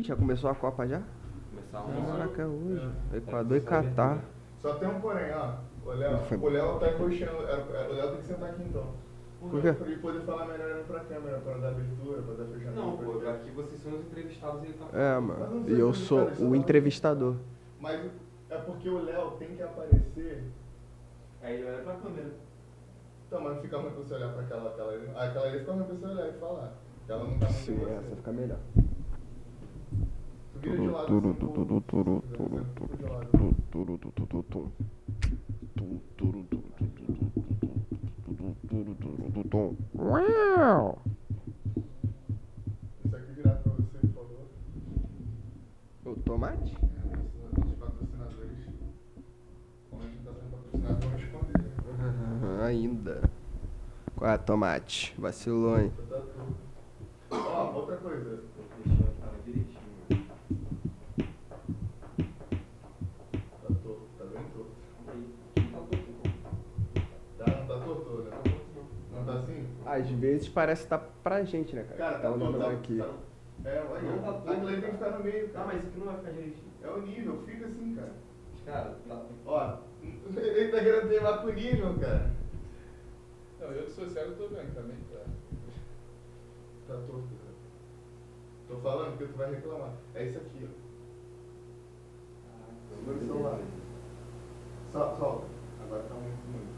Ih, já começou a Copa já? Começar uma Caraca, é hoje. É. Equador e Catar. Só tem um porém, ó. O Léo, Foi. o Léo tá encoxando. era- era- O Léo tem que sentar aqui então. Por quê? Pra ele poder falar melhor olhando pra câmera, pra dar abertura, pra dar fechamento. Não, pô, aqui vocês são os entrevistados e ele tá É, mano. E eu sou o entrevistador. Mas é porque o Léo tem que aparecer. Aí ele olha pra câmera. Então, mas não fica ruim pra você olhar pra aquela, aquela Aquela ali fica ruim pra você olhar e falar. Ela não tá Sim, essa fica melhor. Uau! Esse aqui virado pra você, por favor. O tomate? turu turu turu turu Vacilou, hein? Ó, outra coisa. Às vezes parece que tá pra gente, né, cara? Cara, tá tá olhando tá- aqui. tá- É, olha. Não tá ali tem que cara. ficar no meio, Tá, mas isso aqui não vai ficar direitinho. É o nível, fica assim, cara. Cara, tá. Ó, ele tá querendo teimar com o nível, cara. Não, eu que sou cego tô vendo também, tá? Tá torto, cara. Tô falando porque tu vai reclamar. É isso aqui, ó. Segura o celular. Sol- Solta. Agora tá muito, muito.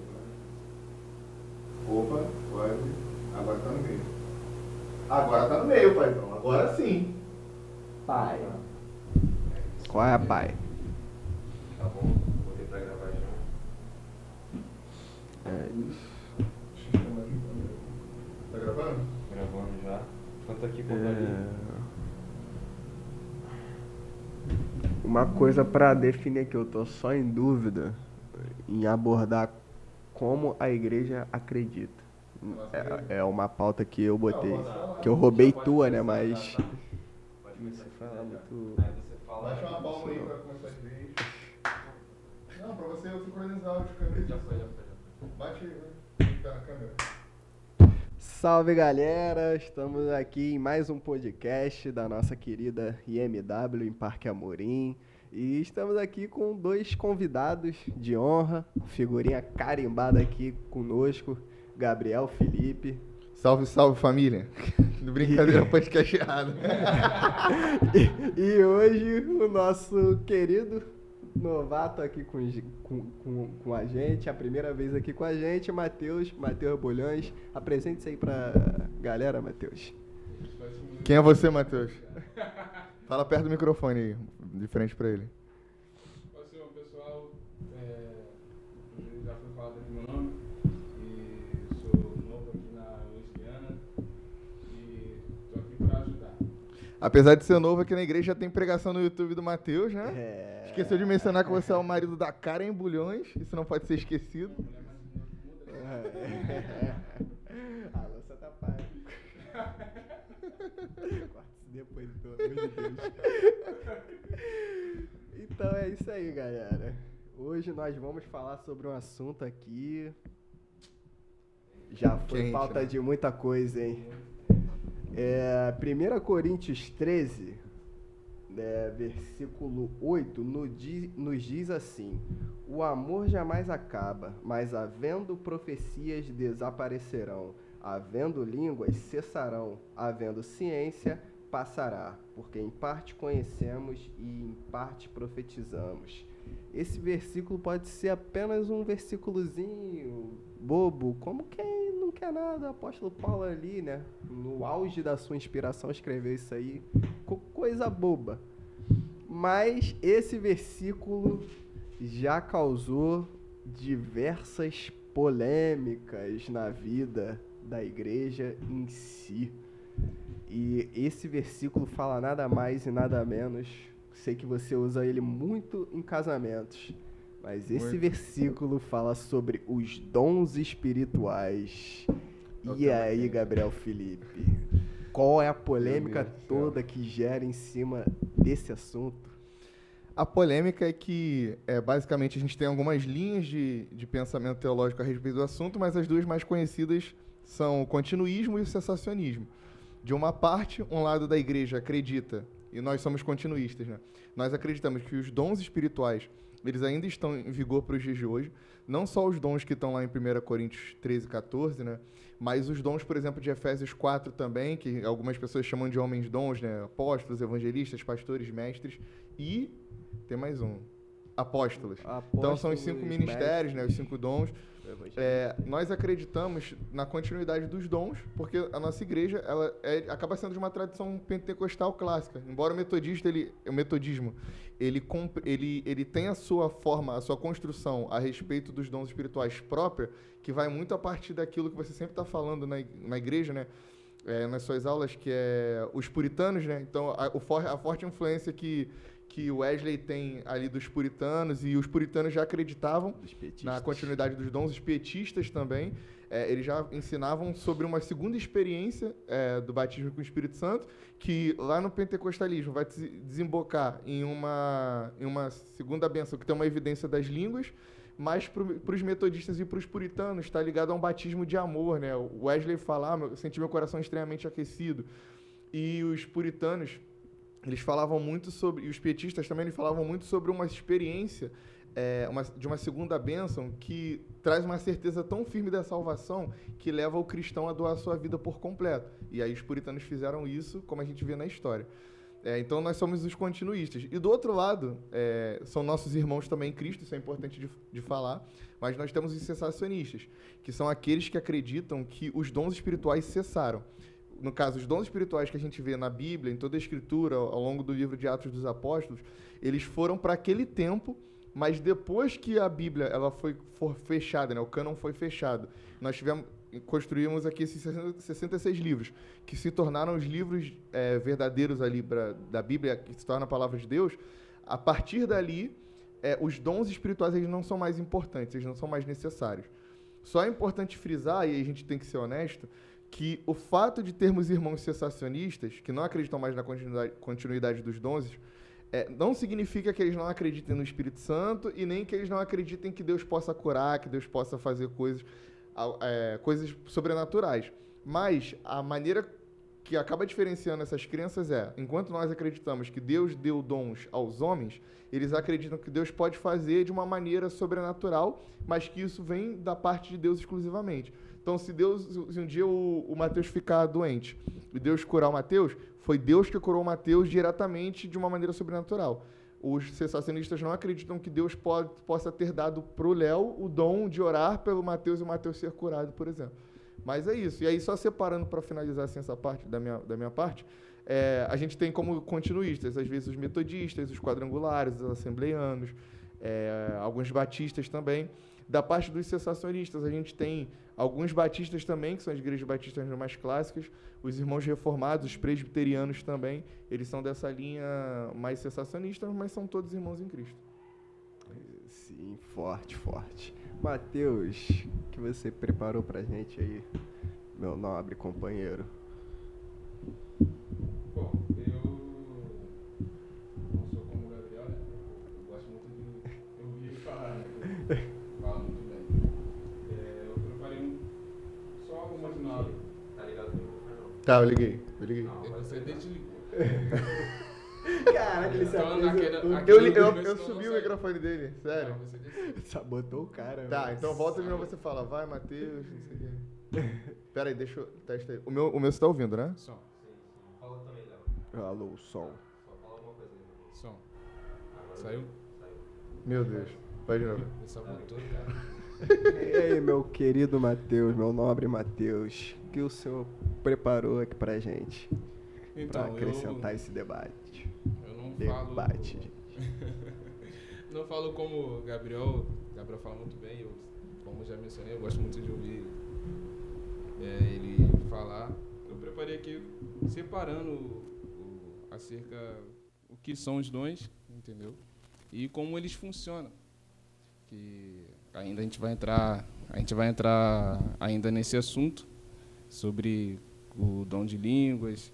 Opa, quase. Agora tá no meio. Agora tá no meio, paizão. Agora sim. Pai. Qual é, pai? Tá bom, botei pra gravar já. É isso. Tá gravando? Gravando já. Quanto aqui, quanto É... ali? Uma coisa pra definir que eu tô só em dúvida em abordar como a igreja acredita. É, é uma pauta que eu botei. Que eu roubei tua, né? Mas. Pode Você começar. fala muito. Aí você fala. Baixa uma palma aí pra começar de vez. Não, pra você sincronizar o de câmera. Já foi, já foi, já foi. Bate aí, vai. Tá na câmera. Salve galera, estamos aqui em mais um podcast da nossa querida IMW em Parque Amorim e estamos aqui com dois convidados de honra, figurinha carimbada aqui conosco, Gabriel Felipe Salve, salve família. Brincadeira, podcast errado. e, e hoje o nosso querido novato aqui com, com, com, com a gente, a primeira vez aqui com a gente, Matheus, Matheus Bolhões. Apresente-se aí pra galera, Matheus. Quem é você, Matheus? Fala perto do microfone aí, de frente pra ele. Assim, ó, pessoal, é, já foi falado aqui meu nome, e sou novo aqui na Louisiana, e tô aqui pra ajudar. Apesar de ser novo aqui na igreja, já tem pregação no YouTube do Matheus, né? É... Esqueceu de mencionar que você é o marido da Karen Bulhões, isso não pode ser esquecido. É. A lança tá paga. Isso depois, pelo amor de Deus. Então é isso aí, galera. Hoje nós vamos falar sobre um assunto aqui. Já foi Quente, pauta né? de muita coisa, hein? É, 1 Coríntios 13, né, versículo 8, no di- nos diz assim: O amor jamais acaba, mas havendo profecias desaparecerão, havendo línguas cessarão, havendo ciência passará, porque em parte conhecemos e em parte profetizamos. Esse versículo pode ser apenas um versículozinho bobo, como quem não quer nada, o apóstolo Paulo ali, né? No auge da sua inspiração escreveu isso aí, co- coisa boba. Mas esse versículo já causou diversas polêmicas na vida da igreja em si. E esse versículo fala nada mais e nada menos. Sei que você usa ele muito em casamentos, mas esse Muito. versículo fala sobre os dons espirituais. O E tema aí, quente. Gabriel Felipe? Qual é a polêmica toda que gera em cima desse assunto? A polêmica é que, é, basicamente, a gente tem algumas linhas de, de pensamento teológico a respeito do assunto, mas as duas mais conhecidas são o continuísmo e o sensacionismo. De uma parte, um lado da igreja acredita e nós somos continuistas, né? Nós acreditamos que os dons espirituais, eles ainda estão em vigor para os dias de hoje, não só os dons que estão lá em 1 Coríntios 13, 14, né? Mas os dons, por exemplo, de Efésios 4 também, que algumas pessoas chamam de homens dons, né? Apóstolos, evangelistas, pastores, mestres e tem mais um, apóstolos. Então são os cinco ministérios, né? Os cinco dons. É, nós acreditamos na continuidade dos dons, porque a nossa igreja ela é- acaba sendo de uma tradição pentecostal clássica. Embora o metodista, ele, o metodismo, ele, ele, ele tem a sua forma, a sua construção a respeito dos dons espirituais própria, que vai muito a partir daquilo que você sempre está falando na, na igreja, né? É, nas suas aulas, que é os puritanos, né? Então, a, a forte influência que, que o Wesley tem ali dos puritanos, e os puritanos já acreditavam na continuidade dos dons, os pietistas também, é, eles já ensinavam sobre uma segunda experiência é, do batismo com o Espírito Santo, que lá no pentecostalismo vai des- desembocar em uma, em uma segunda benção, que tem uma evidência das línguas, mas para os metodistas e para os puritanos está ligado a um batismo de amor. Né? O Wesley fala, ah, senti meu coração extremamente aquecido. E os puritanos, eles falavam muito sobre, e os pietistas também eles falavam muito sobre uma experiência é, uma- de uma segunda bênção que traz uma certeza tão firme da salvação que leva o cristão a doar a sua vida por completo. E aí os puritanos fizeram isso, como a gente vê na história. É, então nós somos os continuistas. E do outro lado, é, são nossos irmãos também em Cristo, isso é importante de, de falar, mas nós temos os cessacionistas, que são aqueles que acreditam que os dons espirituais cessaram no caso, os dons espirituais que a gente vê na Bíblia, em toda a Escritura, ao longo do livro de Atos dos Apóstolos, eles foram para aquele tempo, mas depois que a Bíblia ela foi fechada, né, o cânon foi fechado, nós tivemos construímos aqui esses 60 66 livros, que se tornaram os livros eh, verdadeiros ali pra, da Bíblia, que se torna a palavra de Deus. A partir dali, eh, os dons espirituais eles não são mais importantes, eles não são mais necessários. Só é importante frisar, e a gente tem que ser honesto, que o fato de termos irmãos cessacionistas, que não acreditam mais na continuidade, continuidade dos dons, é, não significa que eles não acreditem no Espírito Santo e nem que eles não acreditem que Deus possa curar, que Deus possa fazer coisas, é, coisas sobrenaturais. Mas a maneira que acaba diferenciando essas crenças é, enquanto nós acreditamos que Deus deu dons aos homens, eles acreditam que Deus pode fazer de uma maneira sobrenatural, mas que isso vem da parte de Deus exclusivamente. Então, se Deus, se um dia o, o Mateus ficar doente e Deus curar o Mateus, foi Deus que curou o Mateus diretamente de uma maneira sobrenatural. Os cessacionistas não acreditam que Deus pode, possa ter dado para o Léo o dom de orar pelo Mateus e o Mateus ser curado, por exemplo. Mas é isso. E aí, só separando para finalizar assim, essa parte da minha, da minha parte, é, a gente tem como continuistas, às vezes, os metodistas, os quadrangulares, os assembleianos, é, alguns batistas também. Da parte dos cessacionistas, a gente tem alguns batistas também, que são as igrejas batistas mais clássicas, os irmãos reformados, os presbiterianos também, eles são dessa linha mais cessacionista, mas são todos irmãos em Cristo. Sim, forte, forte. Matheus, o que você preparou pra gente aí, meu nobre companheiro? Tá, eu liguei, eu liguei. Não, agora Você desligou. Caraca, ele se Então, naquele- apresentou. aquele- Eu, eu, Mas eu subi o microfone dele, sério. Não, você. Sabotou o cara. Tá, velho. então volta de novo você fala, vai, Matheus, não sei o quê. Pera aí, deixa eu testar aí. O meu, o meu você tá ouvindo, né? Som, Sim, sim. Fala também, Léo. Alô, o som. Só fala alguma coisa aí. som. Agora Saiu? Saiu. Meu Deus. Vai de novo. Ele sabotou, cara. E aí, meu querido Matheus, meu nobre Matheus, o que o senhor preparou aqui pra gente? Então, pra acrescentar esse debate. eu, eu não falo... Debate, gente. Não falo como o Gabriel, Gabriel fala muito bem, eu, como já mencionei, eu gosto muito de ouvir é, ele falar. Eu preparei aqui separando o, o- acerca o que são os dons, entendeu? E como eles funcionam. Que ainda a gente vai entrar, a gente vai entrar ainda nesse assunto sobre o dom de línguas,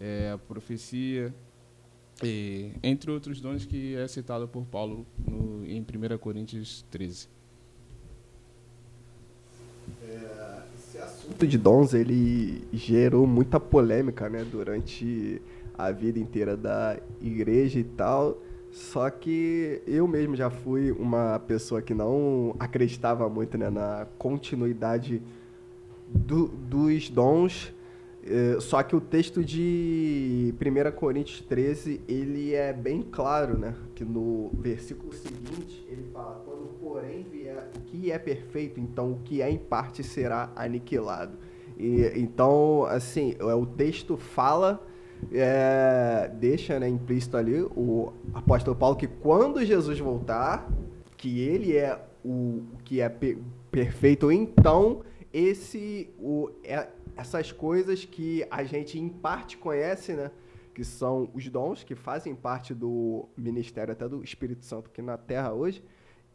é, a profecia, e, entre outros dons que é citado por Paulo no, em 1 Coríntios 13. Esse assunto de dons, ele gerou muita polêmica, né, durante a vida inteira da igreja e tal. Só que eu mesmo já fui uma pessoa que não acreditava muito né, na continuidade do- dos dons. Eh, Só que o texto de 1 Coríntios 13, ele é bem claro, né? Que no versículo seguinte, ele fala, quando porém vier o que é perfeito, então o que é em parte será aniquilado. E, então, assim, é, o texto fala, é, deixa né, implícito ali o apóstolo Paulo que quando Jesus voltar, que ele é o que é pe- perfeito, então esse o, é- essas coisas que a gente em parte conhece, né? Que são os dons que fazem parte do ministério até do Espírito Santo aqui na Terra hoje,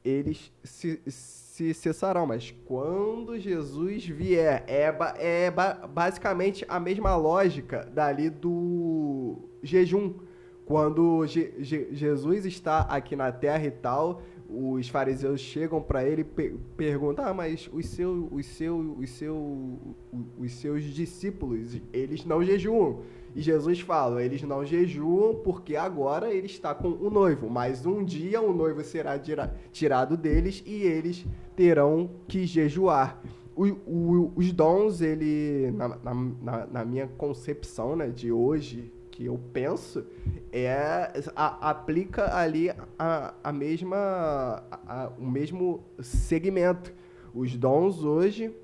eles se, se cessarão. Mas quando Jesus vier, é, é ba- basicamente a mesma lógica dali do jejum. Quando Je- Je- Jesus está aqui na Terra e tal, os fariseus chegam para ele e pe perguntam: ah, mas os seus, os, seus, os, seus, os seus discípulos, eles não jejuam. E Jesus fala: eles não jejuam porque agora ele está com o noivo, mas um dia o noivo será tira- tirado deles e eles terão que jejuar. O- o- os dons, ele, na, na- na- minha concepção né, de hoje, que eu penso, é a- aplica ali a, a mesma a- o mesmo segmento. Os dons hoje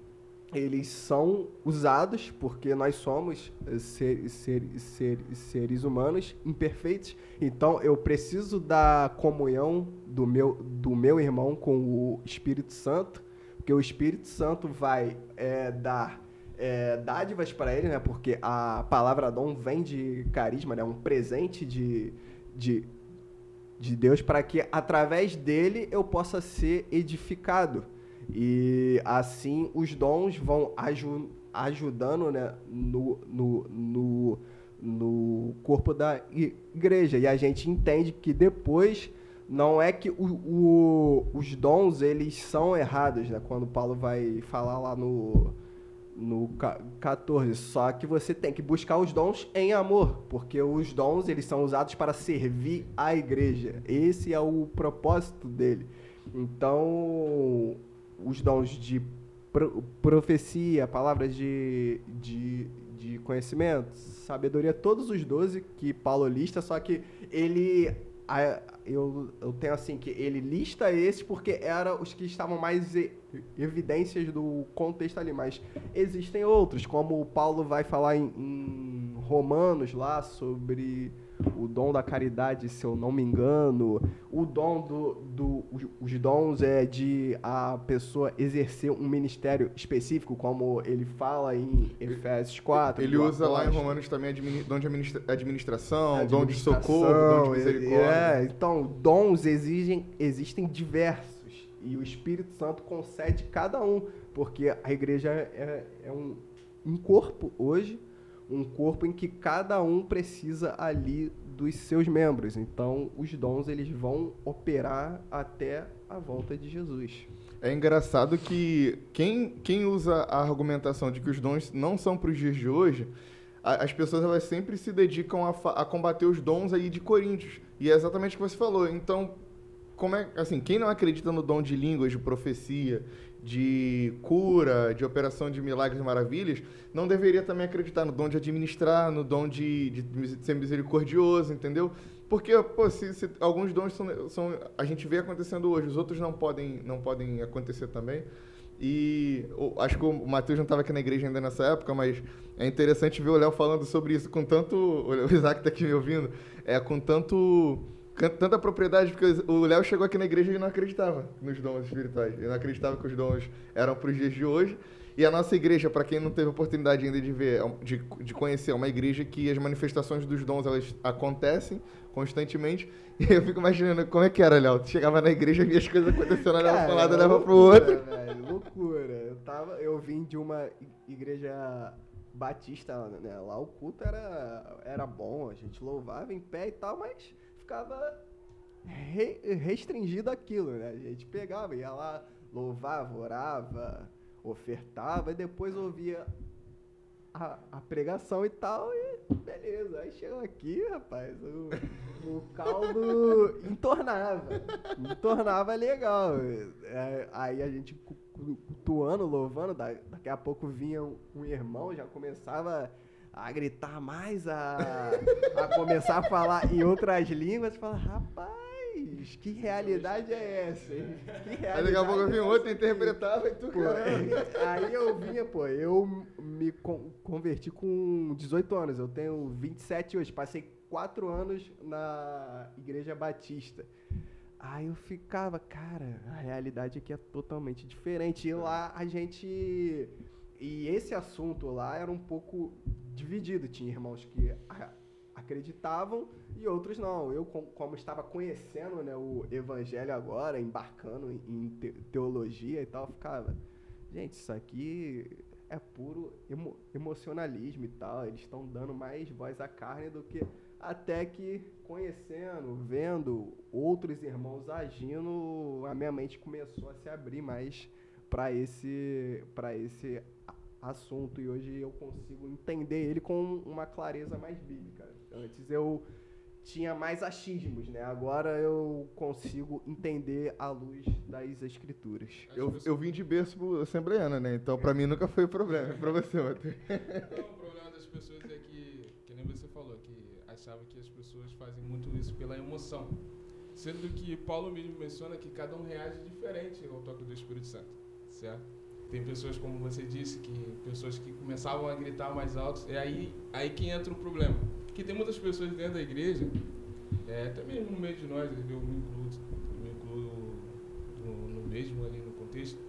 eles são usados porque nós somos eh, ser- ser- ser- seres humanos imperfeitos. Então eu preciso da comunhão do meu, do meu irmão com o Espírito Santo, porque o Espírito Santo vai eh, dar eh, dádivas para ele, né? Porque a palavra dom vem de carisma, né? Um presente de, de, de Deus para que através dele eu possa ser edificado. E assim os dons vão aju ajudando né, no, no, no, no corpo da igreja. E a gente entende que depois não é que o, o- os dons eles são errados, né? Quando Paulo vai falar lá no, no ca- 14, só que você tem que buscar os dons em amor, porque os dons eles são usados para servir a igreja. Esse é o propósito dele. Então, os dons de pro- profecia, palavras de, de, de conhecimento, sabedoria, todos os 12 que Paulo lista, só que ele. eu, eu tenho assim que ele lista esses porque eram os que estavam mais e- evidências do contexto ali, mas existem outros, como o Paulo vai falar em, em Romanos lá sobre o dom da caridade, se eu não me engano, o dom do, do os- dons é de a pessoa exercer um ministério específico, como ele fala em Efésios 4. Ele usa lá em. Romanos também dom de administra- administração, dom de Administração, socorro, dom de misericórdia. É, então, dons exigem, existem diversos. E o Espírito Santo concede cada um. Porque a igreja é, é um, um corpo hoje, um corpo em que cada um precisa ali dos seus membros. Então, os dons eles vão operar até a volta de Jesus. É engraçado que quem, quem usa a argumentação de que os dons não são para os dias de hoje, a- as pessoas elas sempre se dedicam a, a combater os dons aí de Coríntios. E é exatamente o que você falou. Então, como é, assim, quem não acredita no dom de línguas, de profecia, de cura, de operação de milagres e maravilhas, não deveria também acreditar no dom de administrar, no dom de, de ser misericordioso, entendeu? Porque, pô, se, se alguns dons são, são, a gente vê acontecendo hoje, os outros não podem, não podem acontecer também. E acho que o Matheus não estava aqui na igreja ainda nessa época, mas é interessante ver o Léo falando sobre isso com tanto. O Isaac está aqui me ouvindo, é com tanto. Tanta propriedade, porque o Léo chegou aqui na igreja e não acreditava nos dons espirituais. Ele não acreditava que os dons eram para os dias de hoje. E a nossa igreja, para quem não teve oportunidade ainda de ver, é de, de conhecer, é uma igreja que as manifestações dos dons elas acontecem constantemente. E eu fico imaginando como é que era, Léo. Tu chegava na igreja e via as coisas acontecendo, olhava para um lado, olhava para o outro. velho, loucura. Eu, tava, eu vim de uma igreja batista, né? Lá o culto era, era bom, a gente louvava em pé e tal, mas ficava re- restringido aquilo, né? A gente pegava, ia lá, louvava, orava, ofertava e depois ouvia a, a pregação e tal, e beleza. Aí chegou aqui, rapaz, o, o caldo entornava. Entornava legal. É, aí a gente cu- cu- cultuando, louvando, da- daqui a pouco vinha um, um irmão, já começava a gritar mais, a, a começar a falar em outras línguas, fala, rapaz, que realidade é essa? hein? Que Aí realidade daqui a pouco é vinha essa?" outro, interpretava e tu, Pô, aí eu vinha, pô, eu me con- converti com 18 anos, eu tenho 27 hoje, passei 4 anos na Igreja Batista. Aí eu ficava, cara, a realidade aqui é totalmente diferente. E lá a gente. E esse assunto lá era um pouco dividido. Tinha irmãos que acreditavam e outros não. Eu, com- como estava conhecendo né, o evangelho agora, embarcando em- em te- teologia e tal, ficava, gente, isso aqui é puro emo- emocionalismo e tal. Eles estão dando mais voz à carne do que até que conhecendo, vendo outros irmãos agindo, a minha mente começou a se abrir mais para esse para esse assunto e hoje eu consigo entender ele com uma clareza mais bíblica. Antes eu tinha mais achismos, né? Agora eu consigo entender à luz das escrituras. As Eu, eu vim de berço assembleiana, né? Então pra mim nunca foi problema. Pra você, Matheus. Então, o problema das pessoas é que, que nem você falou, que achava que as pessoas fazem muito isso pela emoção. Sendo que Paulo mesmo menciona que cada um reage diferente ao toque do Espírito Santo, certo? Tem pessoas, como você disse, que pessoas que começavam a gritar mais alto, é aí, aí que entra o problema. Porque tem muitas pessoas dentro da igreja, é, até mesmo no meio de nós, eu me incluo, eu me incluo no, no mesmo ali no contexto,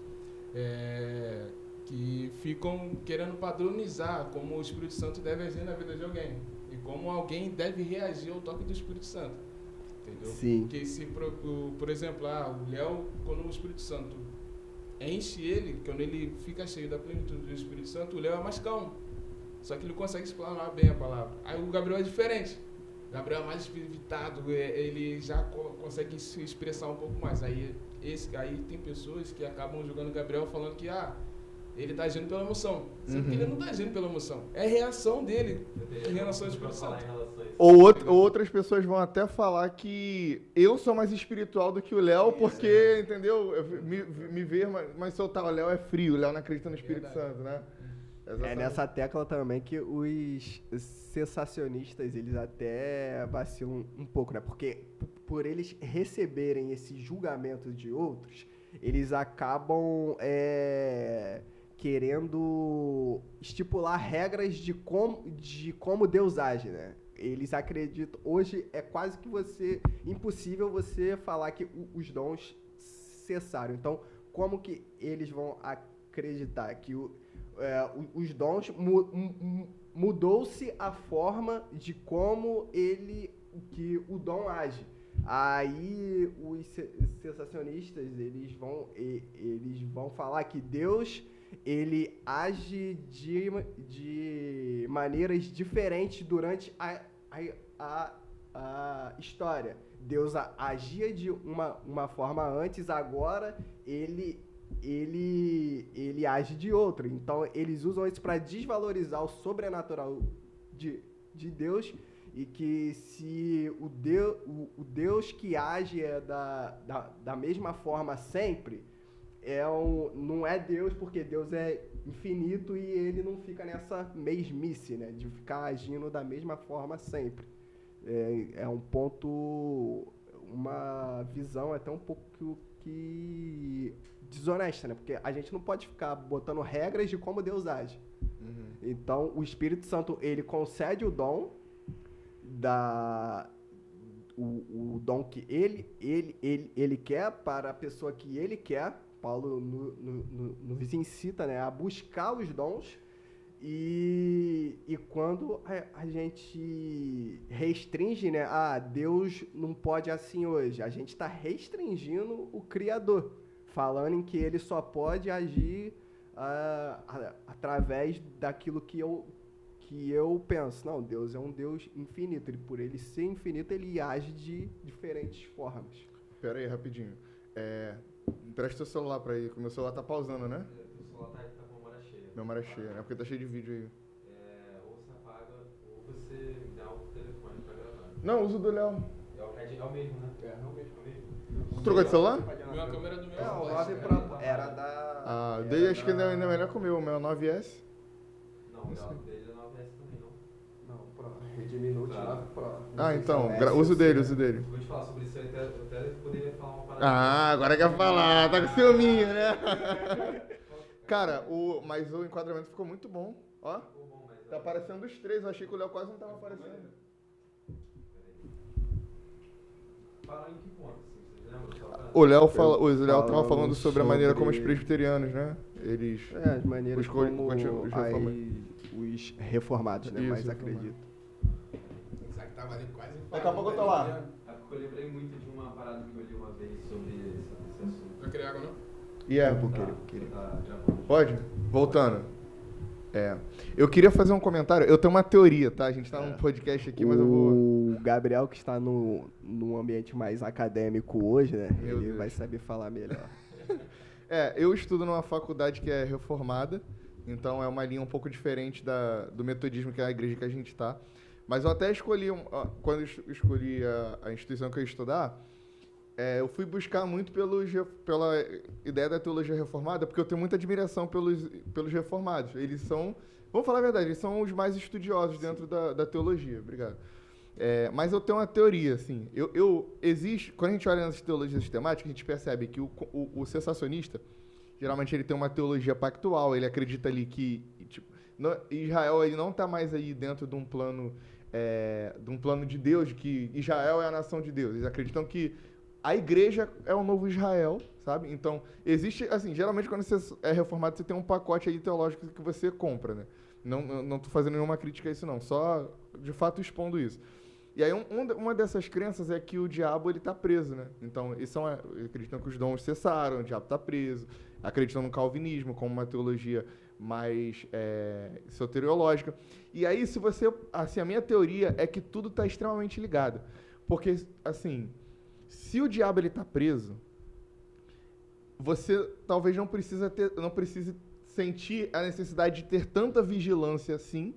é, que ficam querendo padronizar como o Espírito Santo deve agir na vida de alguém e como alguém deve reagir ao toque do Espírito Santo. Entendeu? Sim. Porque se, por, por exemplo, ah, o Léo, quando o Espírito Santo enche ele, quando ele fica cheio da plenitude do Espírito Santo, o Léo é mais calmo. Só que ele consegue explanar bem a palavra. Aí o Gabriel é diferente. O Gabriel é mais espiritado, é- ele já co- consegue se expressar um pouco mais. Aí, esse, aí tem pessoas que acabam julgando o Gabriel falando que ah, ele está agindo pela emoção. Sendo que Uhum. ele não está agindo pela emoção. É reação dele em relação Pra Espírito Santo. Ou, out- ou outras pessoas vão até falar que eu sou mais espiritual do que o Léo, porque, entendeu? Eu vi- me, me ver, mas, mas soltar o Léo é frio, o Léo não acredita no Espírito Verdade. Santo, né? É Exatamente. nessa tecla também que os sensacionistas, eles até vacilam um pouco, né? Porque por eles receberem esse julgamento de outros, eles acabam é, querendo estipular regras de como, de como Deus age, né? Eles acreditam... Hoje é quase que você... Impossível você falar que os dons cessaram. Então, como que eles vão acreditar que o, é, os dons mu- mu- mu- mudou-se a forma de como ele que o dom age. Aí os se- sensacionistas eles vão eles vão falar que Deus ele age de, de maneiras diferentes durante a, a, a, a história. Deus agia de uma, uma forma antes, agora ele ele ele age de outra. Então eles usam isso para desvalorizar o sobrenatural de, de Deus e que se o Deus, o, o Deus que age é da, da, da mesma forma sempre, é um, não é Deus porque Deus é infinito e ele não fica nessa mesmice, né? De ficar agindo da mesma forma sempre. É, é um ponto, uma visão até um pouco que desonesta, né? Porque a gente não pode ficar botando regras de como Deus age. Uhum. Então, o Espírito Santo, ele concede o dom da o, o dom que ele, ele, ele, ele quer para a pessoa que ele quer. Paulo no- no- no- nos incita né, a buscar os dons. E, e quando a, a gente restringe, né? Ah, Deus não pode assim hoje. A gente está restringindo o Criador, falando em que ele só pode agir ah, a- através daquilo que eu, que eu penso. Não, Deus é um Deus infinito. Ele, por ele ser infinito, ele age de diferentes formas. Pera aí, rapidinho. É, empresta o celular pra ele, que meu celular tá pausando, né? É, o celular tá, tá com a memória cheia. Memória cheia, é porque tá cheio de vídeo aí. É, ou você apaga, ou você dá o telefone pra gravar. Não, uso do Léo. É o, é o mesmo, né? É, é o mesmo, é o mesmo. Trocou de celular? Meu, a câmera do meu não, o 9 Pro era da. Ah, dele acho da... que é ainda é melhor que o meu, o meu é 9S. Não, o dele é 9S também. Note Tá. 9 Pro. Não Ah, então, é gra- S uso ou dele, uso dele. Vou te falar sobre isso, eu até, eu até poderia falar uma parada. Ah, agora quer falar, tá com ciúminho, né? Cara, o, mas o enquadramento ficou muito bom, ó. Bom, mas... Tá aparecendo os três, eu achei que o Léo quase não tava aparecendo. Em que ponto, assim, O Léo fala, o Léo tava Falando sobre a maneira como os presbiterianos, né? Eles. É, as maneiras Os co- como os reforma- os reformados, né? Isso, mais reformados. Ali quase Daqui a pouco eu tô lá. É porque eu lembrei muito de uma parada que eu li uma vez sobre esse, esse assunto. Vai querer água, não? E é, Eu vou querer, vou querer. tá. Pode? Voltando. É. Eu queria fazer um comentário. Eu tenho uma teoria, tá? A gente tá num podcast aqui, mas eu vou. O Gabriel, que está no, num ambiente mais acadêmico hoje, né? Meu ele Deus. vai saber falar melhor. É, eu estudo numa faculdade que é reformada, então é uma linha um pouco diferente da, do metodismo que é a igreja que a gente está. Mas eu até escolhi, quando escolhi a, instituição que eu ia estudar, é, eu fui buscar muito pelos, pela ideia da teologia reformada, porque eu tenho muita admiração pelos, pelos reformados. Eles são, vamos falar a verdade, eles são os mais estudiosos dentro da, da teologia. Obrigado. É, mas eu tenho uma teoria, assim. Eu, eu- existe, quando a gente olha nas teologias sistemáticas, a gente percebe que o, o, o sensacionista, geralmente ele tem uma teologia pactual, ele acredita ali que tipo, não- Israel ele não está mais aí dentro de um plano é, de um plano de Deus, de que Israel é a nação de Deus. Eles acreditam que a igreja é o novo Israel, sabe? Então, existe, assim, geralmente quando você é reformado, você tem um pacote aí teológico que você compra, né? Não, não, tô fazendo nenhuma crítica a isso, não. Só, de fato, expondo isso. E aí, um, um- uma dessas crenças é que o diabo, ele tá preso, né? Então, eles são, acreditam que os dons cessaram, o diabo tá preso. Acreditam no calvinismo como uma teologia mais é, soteriológica. E aí, se você... Assim, a minha teoria é que tudo está extremamente ligado. Porque, assim, se o diabo ele tá preso, você talvez não precisa ter, não precise sentir a necessidade de ter tanta vigilância assim,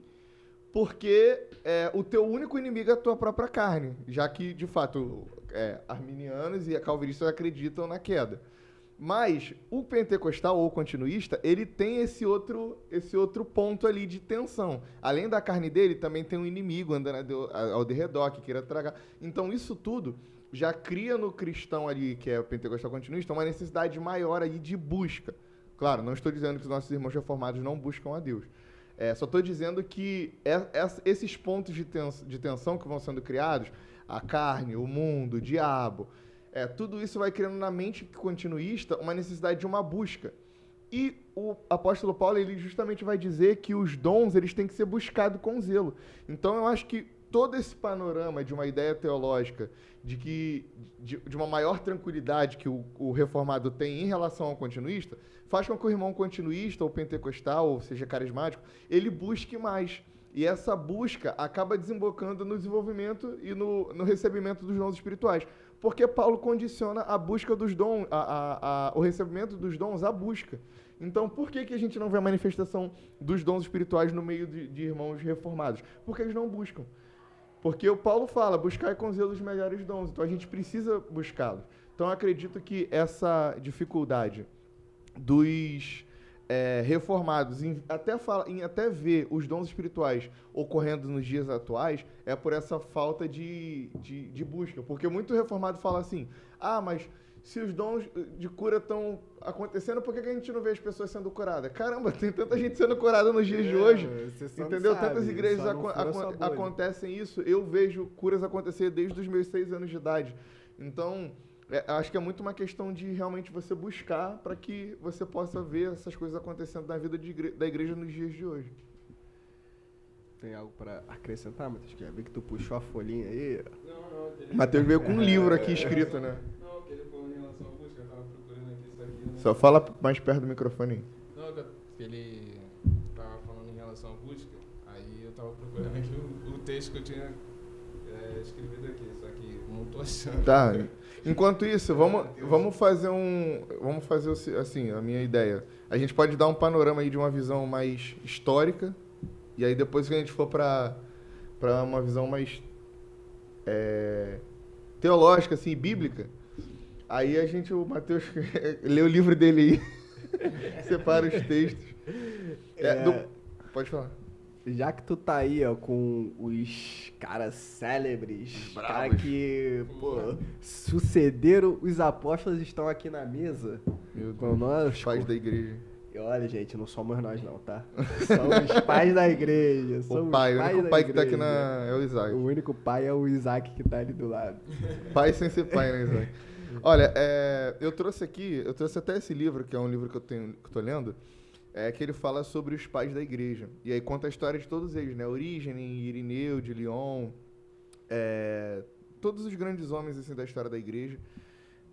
porque é, o teu único inimigo é a tua própria carne, já que de fato é, arminianos e calvinistas acreditam na queda. Mas o pentecostal ou continuista, ele tem esse outro, esse outro ponto ali de tensão. Além da carne dele, também tem um inimigo andando ao- derredor que queira tragar. Então isso tudo já cria no cristão ali, que é o pentecostal continuista, uma necessidade maior aí de busca. Claro, não estou dizendo que os nossos irmãos reformados não buscam a Deus. É, só estou dizendo que é- essa- esses pontos de tensão que vão sendo criados, a carne, o mundo, o diabo, é, tudo isso vai criando na mente continuista uma necessidade de uma busca. E o apóstolo Paulo, ele justamente vai dizer que os dons, eles têm que ser buscados com zelo. Então, eu acho que todo esse panorama de uma ideia teológica, de que de, de uma maior tranquilidade que o, o reformado tem em relação ao continuista, faz com que o irmão continuista, ou pentecostal, ou seja, carismático, ele busque mais. E essa busca acaba desembocando no desenvolvimento e no, no recebimento dos dons espirituais. Porque Paulo condiciona a busca dos dons, a, a- a- o recebimento dos dons à busca. Então, por que, que a gente não vê a manifestação dos dons espirituais no meio de, de irmãos reformados? Porque eles não buscam. Porque o Paulo fala, buscar com zelo os melhores dons. Então, a gente precisa buscá-los. Então, acredito que essa dificuldade dos é, reformados em até, fala, em até ver os dons espirituais ocorrendo nos dias atuais é por essa falta de, de, de busca. Porque muito reformado fala assim: ah, mas se os dons de cura estão acontecendo, por que, que a gente não vê as pessoas sendo curadas? Caramba, tem tanta gente sendo curada nos dias de hoje. Entendeu? sabe, Tantas igrejas sua bolha. acontecem isso. Eu vejo curas acontecer desde os meus seis anos de idade. Então, é, acho que é muito uma questão de realmente você buscar para que você possa ver essas coisas acontecendo na vida de igre- da igreja nos dias de hoje. Tem algo pra acrescentar, Matheus? Quer ver que tu puxou a folhinha aí? Não, não. Ele... Matheus veio com um livro aqui escrito, né? Não, que ele falou em relação à busca, eu tava procurando aqui isso aqui. né? Só fala mais perto do microfone. Não, ele tava falando em relação à busca, aí eu tava procurando aqui o, o texto que eu tinha é, escrevido aqui, só que não tô achando. Tá. Enquanto isso, vamos, vamos fazer um. Vamos fazer assim, a minha ideia. A gente pode dar um panorama aí de uma visão mais histórica. E aí depois que a gente for para para uma visão mais é, teológica, assim, bíblica. Aí a gente, o Matheus, lê o livro dele aí, separa os textos. É, É. do- pode falar. Já que tu tá aí, ó, com os caras célebres, Bravos. caras que, pô, sucederam os apóstolos estão aqui na mesa. Meu Com nós, Os pais da igreja. E olha, gente, não somos nós não, tá? Somos pais da igreja. O pai, o único pai que tá aqui na, é o Isaac. O único pai é o Isaac que tá ali do lado. Pai sem ser pai, né, Isaac? Olha, é, eu trouxe aqui, eu trouxe até esse livro, que é um livro que eu tenho, que eu tô lendo, é que ele fala sobre os pais da igreja. E aí conta a história de todos eles, né? Origem, Irineu, de Lyon, é, todos os grandes homens assim, da história da igreja.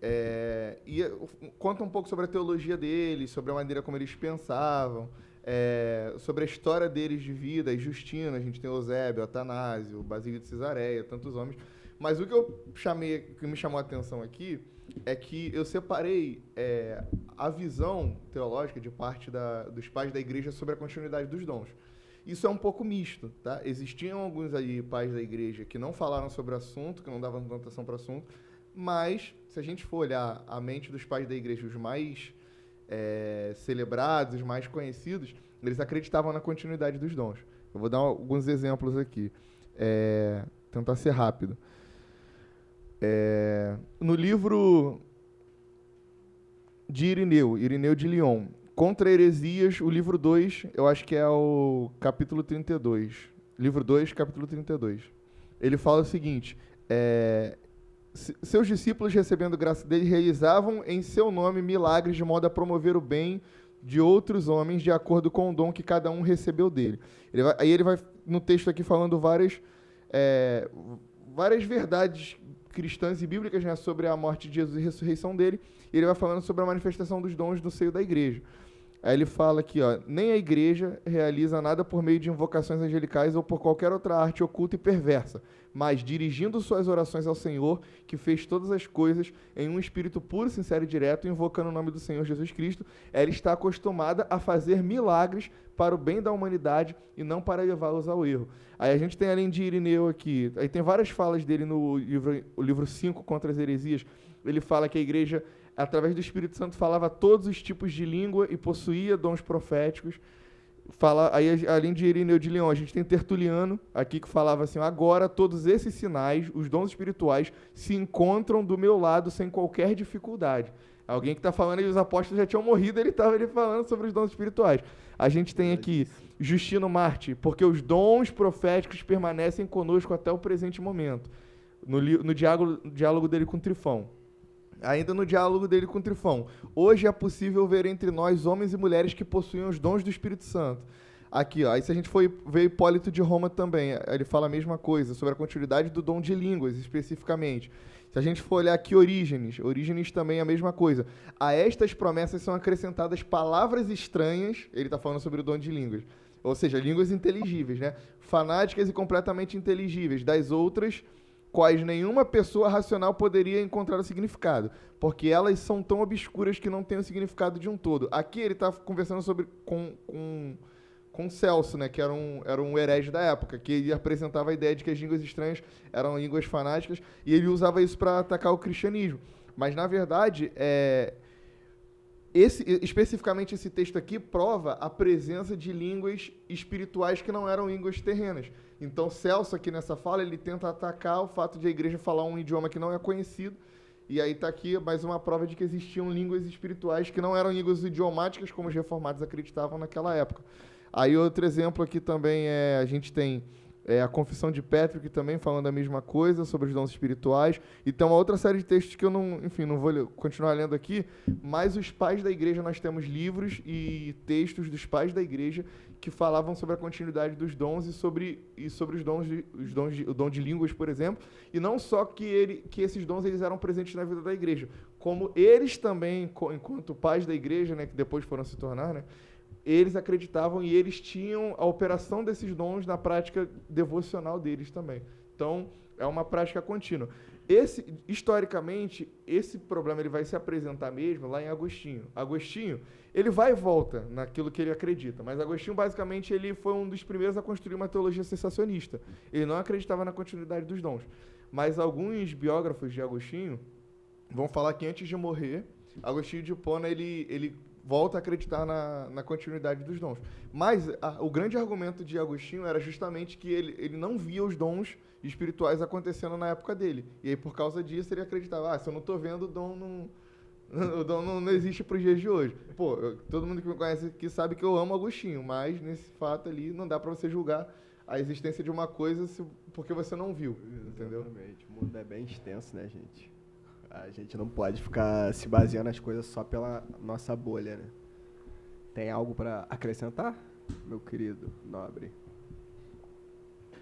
É, e é, conta um pouco sobre a teologia deles, sobre a maneira como eles pensavam, é, sobre a história deles de vida, e Justina, a gente tem Eusébio, Atanásio, Basílio de Cesareia, tantos homens. Mas o que eu chamei, que me chamou a atenção aqui, é que eu separei é, a visão teológica de parte da- dos pais da igreja sobre a continuidade dos dons. Isso é um pouco misto, tá? Existiam alguns aí pais da igreja que não falaram sobre o assunto, que não davam tanta atenção para o assunto, mas se a gente for olhar a mente dos pais da igreja, os mais é, celebrados, os mais conhecidos, eles acreditavam na continuidade dos dons. Eu vou dar alguns exemplos aqui. É, tentar ser rápido. É, no livro de Irineu, Irineu de Lyon, Contra Heresias, o livro 2, eu acho que é o capítulo 32. Livro 2, capítulo 32. Ele fala o seguinte: é, se- seus discípulos, recebendo graça dele, realizavam em seu nome milagres de modo a promover o bem de outros homens de acordo com o dom que cada um recebeu dele. Ele vai- aí ele vai, no texto aqui, falando várias, é, várias verdades cristãs e bíblicas né, sobre a morte de Jesus e a ressurreição dele. E ele vai falando sobre a manifestação dos dons no seio da igreja. Aí ele fala aqui, ó, nem a igreja realiza nada por meio de invocações angelicais ou por qualquer outra arte oculta e perversa, mas dirigindo suas orações ao Senhor, que fez todas as coisas em um espírito puro, sincero e direto, invocando o nome do Senhor Jesus Cristo, ela está acostumada a fazer milagres para o bem da humanidade e não para levá-los ao erro. Aí a gente tem além de Irineu aqui, aí tem várias falas dele no livro, o livro 5 contra as heresias. Ele fala que a igreja, através do Espírito Santo, falava todos os tipos de língua e possuía dons proféticos. Fala, aí, além de Irineu de Leão, a gente tem Tertuliano aqui que falava assim: agora todos esses sinais, os dons espirituais, se encontram do meu lado sem qualquer dificuldade. Alguém que está falando que os apóstolos já tinham morrido, ele estava ali falando sobre os dons espirituais. A gente tem aqui Justino Marte, porque os dons proféticos permanecem conosco até o presente momento. No, no diálogo, diálogo dele com Trifão. Ainda no diálogo dele com Trifão. Hoje é possível ver entre nós homens e mulheres que possuem os dons do Espírito Santo. Aqui, ó. Aí se a gente for ver Hipólito de Roma também, ele fala a mesma coisa, sobre a continuidade do dom de línguas, especificamente. Se a gente for olhar aqui Orígenes, Orígenes também é a mesma coisa. A estas promessas são acrescentadas palavras estranhas, ele está falando sobre o dom de línguas, ou seja, línguas inteligíveis, né? Fanáticas e completamente inteligíveis, das outras quais nenhuma pessoa racional poderia encontrar o significado, porque elas são tão obscuras que não têm o significado de um todo. Aqui ele está conversando sobre com, com, com Celso, né, que era um, era um herege da época, que ele apresentava a ideia de que as línguas estranhas eram línguas fanáticas, e ele usava isso para atacar o cristianismo. Mas, na verdade, é, esse, especificamente esse texto aqui prova a presença de línguas espirituais que não eram línguas terrenas. Então, Celso, aqui nessa fala, ele tenta atacar o fato de a igreja falar um idioma que não é conhecido. E aí está aqui mais uma prova de que existiam línguas espirituais que não eram línguas idiomáticas, como os reformados acreditavam naquela época. Aí outro exemplo aqui também é, a gente tem é, a Confissão de Patrick também falando a mesma coisa sobre os dons espirituais. E tem uma outra série de textos que eu não, enfim, não vou continuar lendo aqui, mas os pais da igreja, nós temos livros e textos dos pais da igreja que falavam sobre a continuidade dos dons e sobre, e sobre os dons, de, os dons de, o dom de línguas, por exemplo, e não só que, ele, que esses dons eles eram presentes na vida da igreja, como eles também, enquanto pais da igreja, né, que depois foram se tornar, né, eles acreditavam e eles tinham a operação desses dons na prática devocional deles também. Então, é uma prática contínua. Esse, historicamente, esse problema ele vai se apresentar mesmo lá em Agostinho. Agostinho, ele vai e volta naquilo que ele acredita, mas Agostinho, basicamente, ele foi um dos primeiros a construir uma teologia sensacionista. Ele não acreditava na continuidade dos dons. Mas alguns biógrafos de Agostinho vão falar que antes de morrer, Agostinho de Hipona ele, ele volta a acreditar na, na continuidade dos dons. Mas a- o grande argumento de Agostinho era justamente que ele, ele não via os dons espirituais acontecendo na época dele. E aí, por causa disso, ele acreditava, ah, se eu não estou vendo, o dom não... O dom não, não existe para os dias de hoje. Pô, eu- todo mundo que me conhece aqui sabe que eu amo Agostinho, mas nesse fato ali não dá para você julgar a existência de uma coisa se- porque você não viu, entendeu? Exatamente. O mundo é bem extenso, né, gente? A gente não pode ficar se baseando nas coisas só pela nossa bolha, né? Tem algo pra acrescentar, meu querido nobre?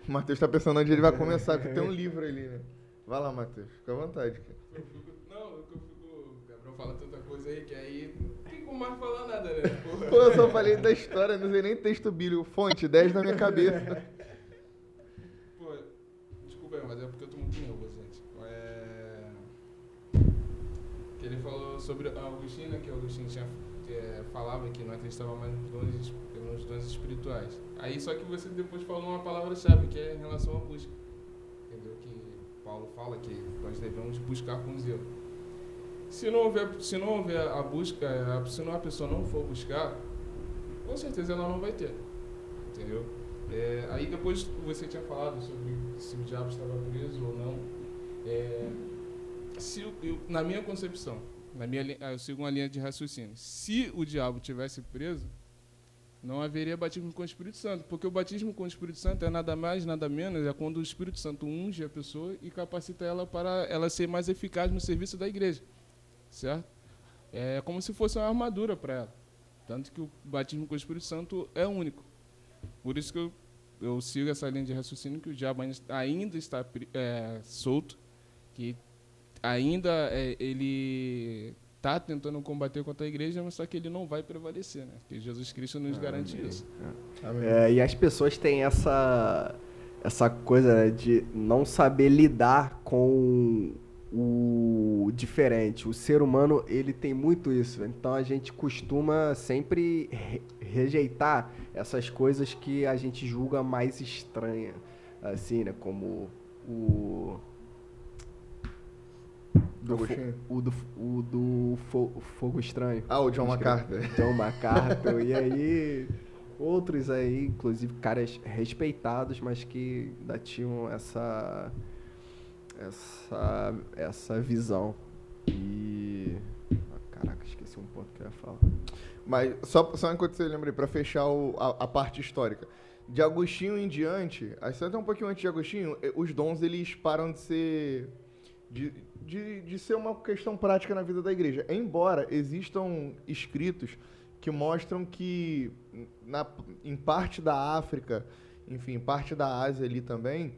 O Matheus tá pensando onde ele vai começar, porque tem um livro ali, né? Vai lá, Matheus, fica à vontade. cara. Eu fico, não, eu fico. O Gabriel fala tanta coisa aí que aí não tem como mais falar nada, né? Porra. Pô, eu só falei da história, não sei nem texto bíblico. Fonte, 10 na minha cabeça. Pô, desculpa aí, mas é porque eu tô ele falou sobre a né? Que o Agostinho tinha, é, falava que não acreditava mais nos dons, nos dons espirituais. Aí só que você depois falou uma palavra-chave, que é em relação à busca. Entendeu? Que Paulo fala que nós devemos buscar com zelo. Se não houver, se não houver a busca, a- se não a pessoa não for buscar, com certeza ela não vai ter. Entendeu? É, aí depois você tinha falado sobre se o diabo estava preso ou não. É, se eu- na minha concepção, na minha, eu sigo uma linha de raciocínio. Se o diabo tivesse preso, não haveria batismo com o Espírito Santo, porque o batismo com o Espírito Santo é nada mais, nada menos, é quando o Espírito Santo unge a pessoa e capacita ela para ela ser mais eficaz no serviço da igreja, certo? É como se fosse uma armadura para ela, tanto que o batismo com o Espírito Santo é único. Por isso que eu, eu sigo essa linha de raciocínio que o diabo ainda, está é, solto, que ainda é, ele está tentando combater contra a igreja, mas só que ele não vai prevalecer, né? Porque Jesus Cristo nos garante Amém. isso. É, e as pessoas têm essa, essa coisa né, de não saber lidar com o diferente. O ser humano, ele tem muito isso. Então a gente costuma sempre re- rejeitar essas coisas que a gente julga mais estranha. Assim, né? Como o... Do o do, o do fo- Fogo Estranho. Ah, o John Escreve- MacArthur. John MacArthur. e aí, outros aí, inclusive caras respeitados, mas que ainda tinham essa, essa, essa visão. E. ah, Caraca, esqueci um ponto que eu ia falar. Mas só, só enquanto você lembra aí, pra fechar o- a, a parte histórica. De Agostinho em diante, até um pouquinho antes de Agostinho, os dons eles param de ser de, de, de ser uma questão prática na vida da igreja. Embora existam escritos que mostram que na, em parte da África, enfim, parte da Ásia ali também,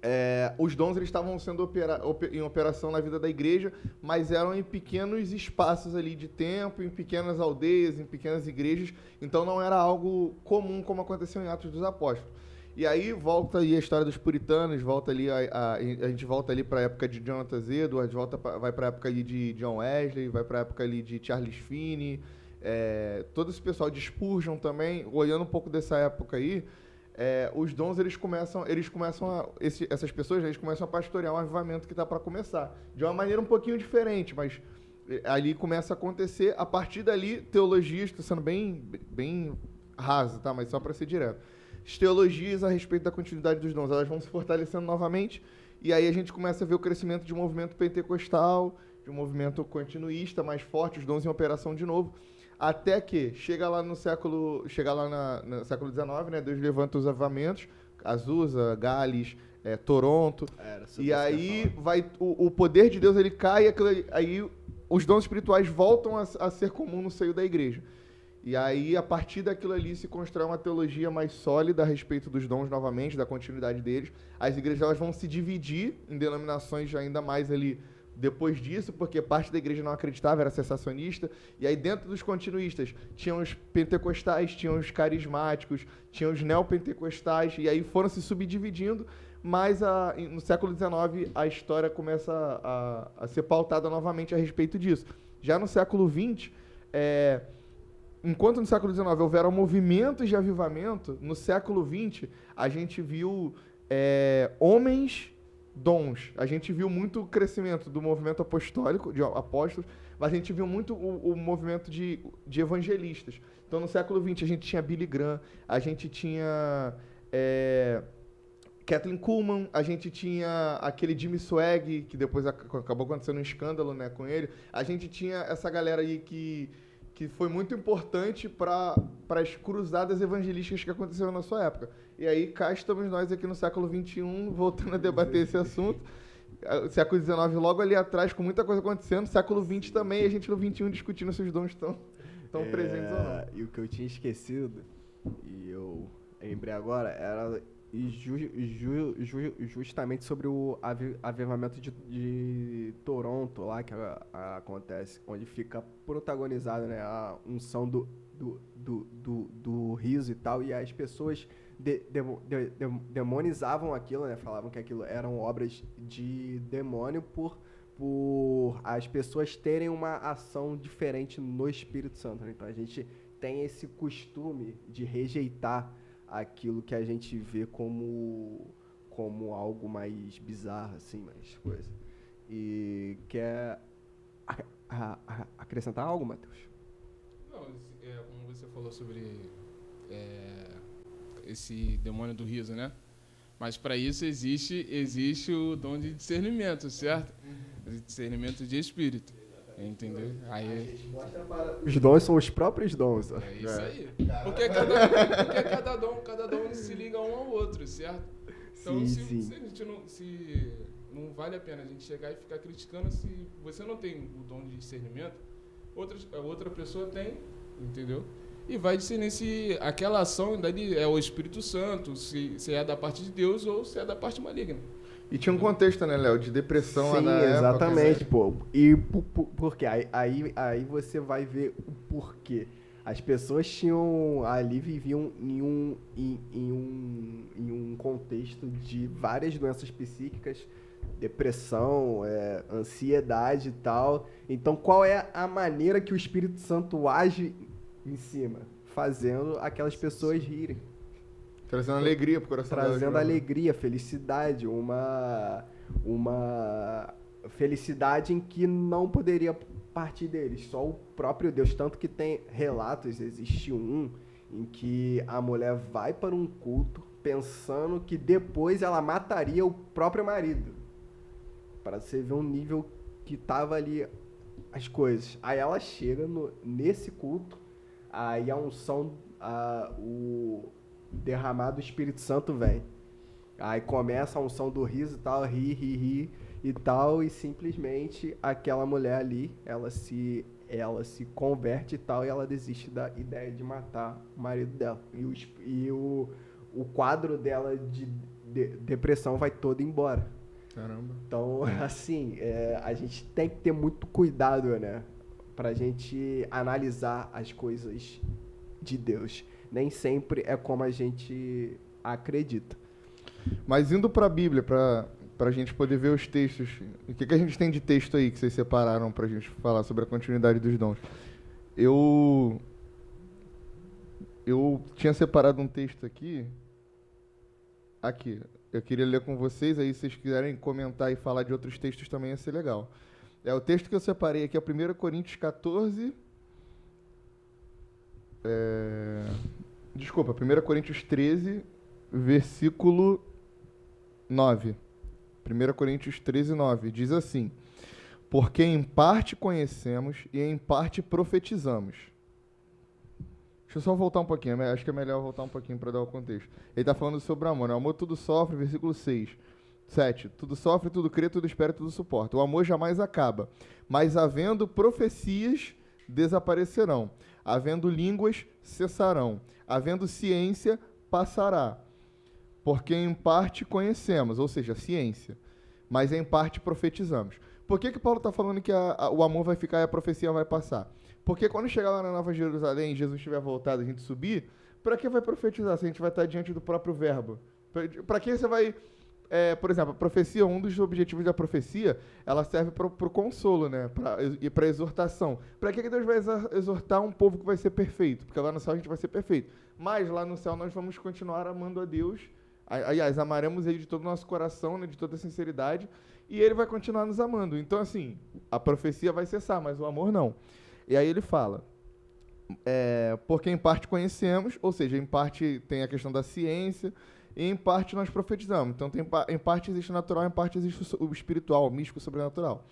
é, os dons eles estavam sendo opera- ope- em operação na vida da igreja, mas eram em pequenos espaços ali de tempo, em pequenas aldeias, em pequenas igrejas, então não era algo comum como aconteceu em Atos dos Apóstolos. E aí volta aí a história dos puritanos, volta ali a, a, a gente volta ali para a época de Jonathan Edwards, volta pra, vai para a época ali de John Wesley, vai para a época ali de Charles Finney, é, todo esse pessoal de Spurgeon também, olhando um pouco dessa época aí, é, os dons eles começam, eles começam a, esse- essas pessoas eles começam a pastorear um avivamento que está para começar, de uma maneira um pouquinho diferente, mas eh, ali começa a acontecer. A partir dali, teologias, estou sendo bem, bem raso, tá? Mas só para ser direto. As teologias a respeito da continuidade dos dons, elas vão se fortalecendo novamente e aí a gente começa a ver o crescimento de um movimento pentecostal, de um movimento continuista mais forte, os dons em operação de novo. Até que chega lá no século, chega lá na, no século XIX, né? Deus levanta os avivamentos, Azusa, Gales, eh, Toronto, Era e aí vai o, o poder de Deus ele cai, e aquilo- aí os dons espirituais voltam a, a ser comum no seio da igreja. E aí a partir daquilo ali se constrói uma teologia mais sólida a respeito dos dons novamente, da continuidade deles. As igrejas elas vão se dividir em denominações ainda mais ali depois disso, porque parte da igreja não acreditava, era sensacionista. E aí dentro dos continuistas tinham os pentecostais, tinham os carismáticos, tinham os neopentecostais, e aí foram se subdividindo mas a- em- no século XIX a história começa a, a- ser pautada novamente a respeito disso. Já no século XX, é, enquanto no século XIX houveram movimentos de avivamento, no século XX a gente viu é, homens dons. A gente viu muito o crescimento do movimento apostólico, de apóstolos, mas a gente viu muito o, o movimento de, de evangelistas. Então, no século XX, a gente tinha Billy Graham, a gente tinha é, Kathleen Kuhlman, a gente tinha aquele Jimmy Swag, que depois ac- acabou acontecendo um escândalo né, com ele. A gente tinha essa galera aí que, que foi muito importante para as cruzadas evangelísticas que aconteceram na sua época. E aí cá estamos nós aqui no século XXI, voltando a debater esse assunto. Século XIX logo ali atrás, com muita coisa acontecendo. Século XX também, e a gente no XXI discutindo se os dons estão, estão É, presentes ou não. E o que eu tinha esquecido, e eu lembrei agora, era ju- ju- ju- justamente sobre o avi- avivamento de, de Toronto, lá que a- a- acontece, onde fica protagonizado né, a unção do, do, do, do, do riso e tal, e as pessoas de- de- demonizavam aquilo, né, falavam que aquilo eram obras de demônio por por as pessoas terem uma ação diferente no Espírito Santo. né? Então a gente tem esse costume de rejeitar aquilo que a gente vê como como algo mais bizarro, assim, mais coisa. E quer a- a- a- acrescentar algo, Matheus? Não, é, como você falou sobre é, esse demônio do riso, né? Mas para isso existe, existe o dom de discernimento, certo? Discernimento de espírito. Entendeu? Aí Os dons são os próprios dons. ó. é isso aí. Porque cada, porque cada dom, cada dom se liga um ao outro, certo? Então Sim, se, sim. se a gente não. Se não vale a pena a gente chegar e ficar criticando se você não tem o dom de discernimento, outras, outra pessoa tem, entendeu? E vai discernir se aquela ação é o Espírito Santo, se, se é da parte de Deus ou se é da parte maligna. E tinha um contexto, né, Léo, de depressão Sim, na época, né? exatamente, pô. E por, quê? Aí, aí, aí você vai ver o porquê. As pessoas tinham ali viviam em um, em, em um, em um contexto de várias doenças psíquicas, depressão, é, ansiedade e tal. Então, qual é a maneira que o Espírito Santo age em cima? Fazendo aquelas pessoas rirem Trazendo alegria pro coração trazendo alegria, felicidade, uma uma felicidade em que não poderia partir deles, só o próprio Deus, tanto que tem relatos, existe um em que a mulher vai para um culto pensando que depois ela mataria o próprio marido. Para você ver um nível que tava ali as coisas. Aí ela chega no, nesse culto, aí a unção, a, o derramado do Espírito Santo vem. Aí começa a unção do riso e tal, ri, ri, ri e tal, e simplesmente aquela mulher ali, ela se ela se converte e tal, e ela desiste da ideia de matar o marido dela. E o, e o, o quadro dela de, de- depressão vai todo embora. Caramba. Então, assim, é, a gente tem que ter muito cuidado, né? Pra gente analisar as coisas de Deus. Nem sempre é como a gente acredita. Mas indo pra Bíblia, pra, pra gente poder ver os textos, o que, que a gente tem de texto aí que vocês separaram pra gente falar sobre a continuidade dos dons? Eu. Eu tinha separado um texto aqui. Aqui. Eu queria ler com vocês, aí se vocês quiserem comentar e falar de outros textos também ia ser legal. É o texto que eu separei aqui, é 1 Coríntios 14. É, desculpa, 1 Coríntios 13, versículo 9. 1 Coríntios 13, 9. Diz assim: Porque em parte conhecemos e em parte profetizamos. Deixa eu só voltar um pouquinho, é acho que é melhor voltar um pouquinho para dar o contexto. Ele está falando sobre o amor, né? O amor tudo sofre, versículo 6. 7. Tudo sofre, tudo crê, tudo espera, tudo suporta. O amor jamais acaba. Mas havendo profecias, desaparecerão. Havendo línguas, cessarão. Havendo ciência, passará. Porque em parte conhecemos, ou seja, ciência, mas em parte profetizamos. Por que, que Paulo está falando que a- a- o amor vai ficar e a profecia vai passar? Porque quando chegar lá na Nova Jerusalém e Jesus estiver voltado a gente subir, para que vai profetizar se a gente vai estar diante do próprio verbo? Para que você vai. É, por exemplo, a profecia, um dos objetivos da profecia, ela serve para o consolo, né? Pra, e para exortação. Para que Deus vai exor- exortar um povo que vai ser perfeito? Porque lá no céu a gente vai ser perfeito. Mas lá no céu nós vamos continuar amando a Deus Aliás, amaremos ele de todo o nosso coração, né, de toda a sinceridade, e ele vai continuar nos amando. Então, assim, a profecia vai cessar, mas o amor não. E aí ele fala, é, porque em parte conhecemos, ou seja, em parte tem a questão da ciência, e em parte nós profetizamos. Então, tem, em parte existe o natural, em parte existe o espiritual, o místico, o sobrenatural.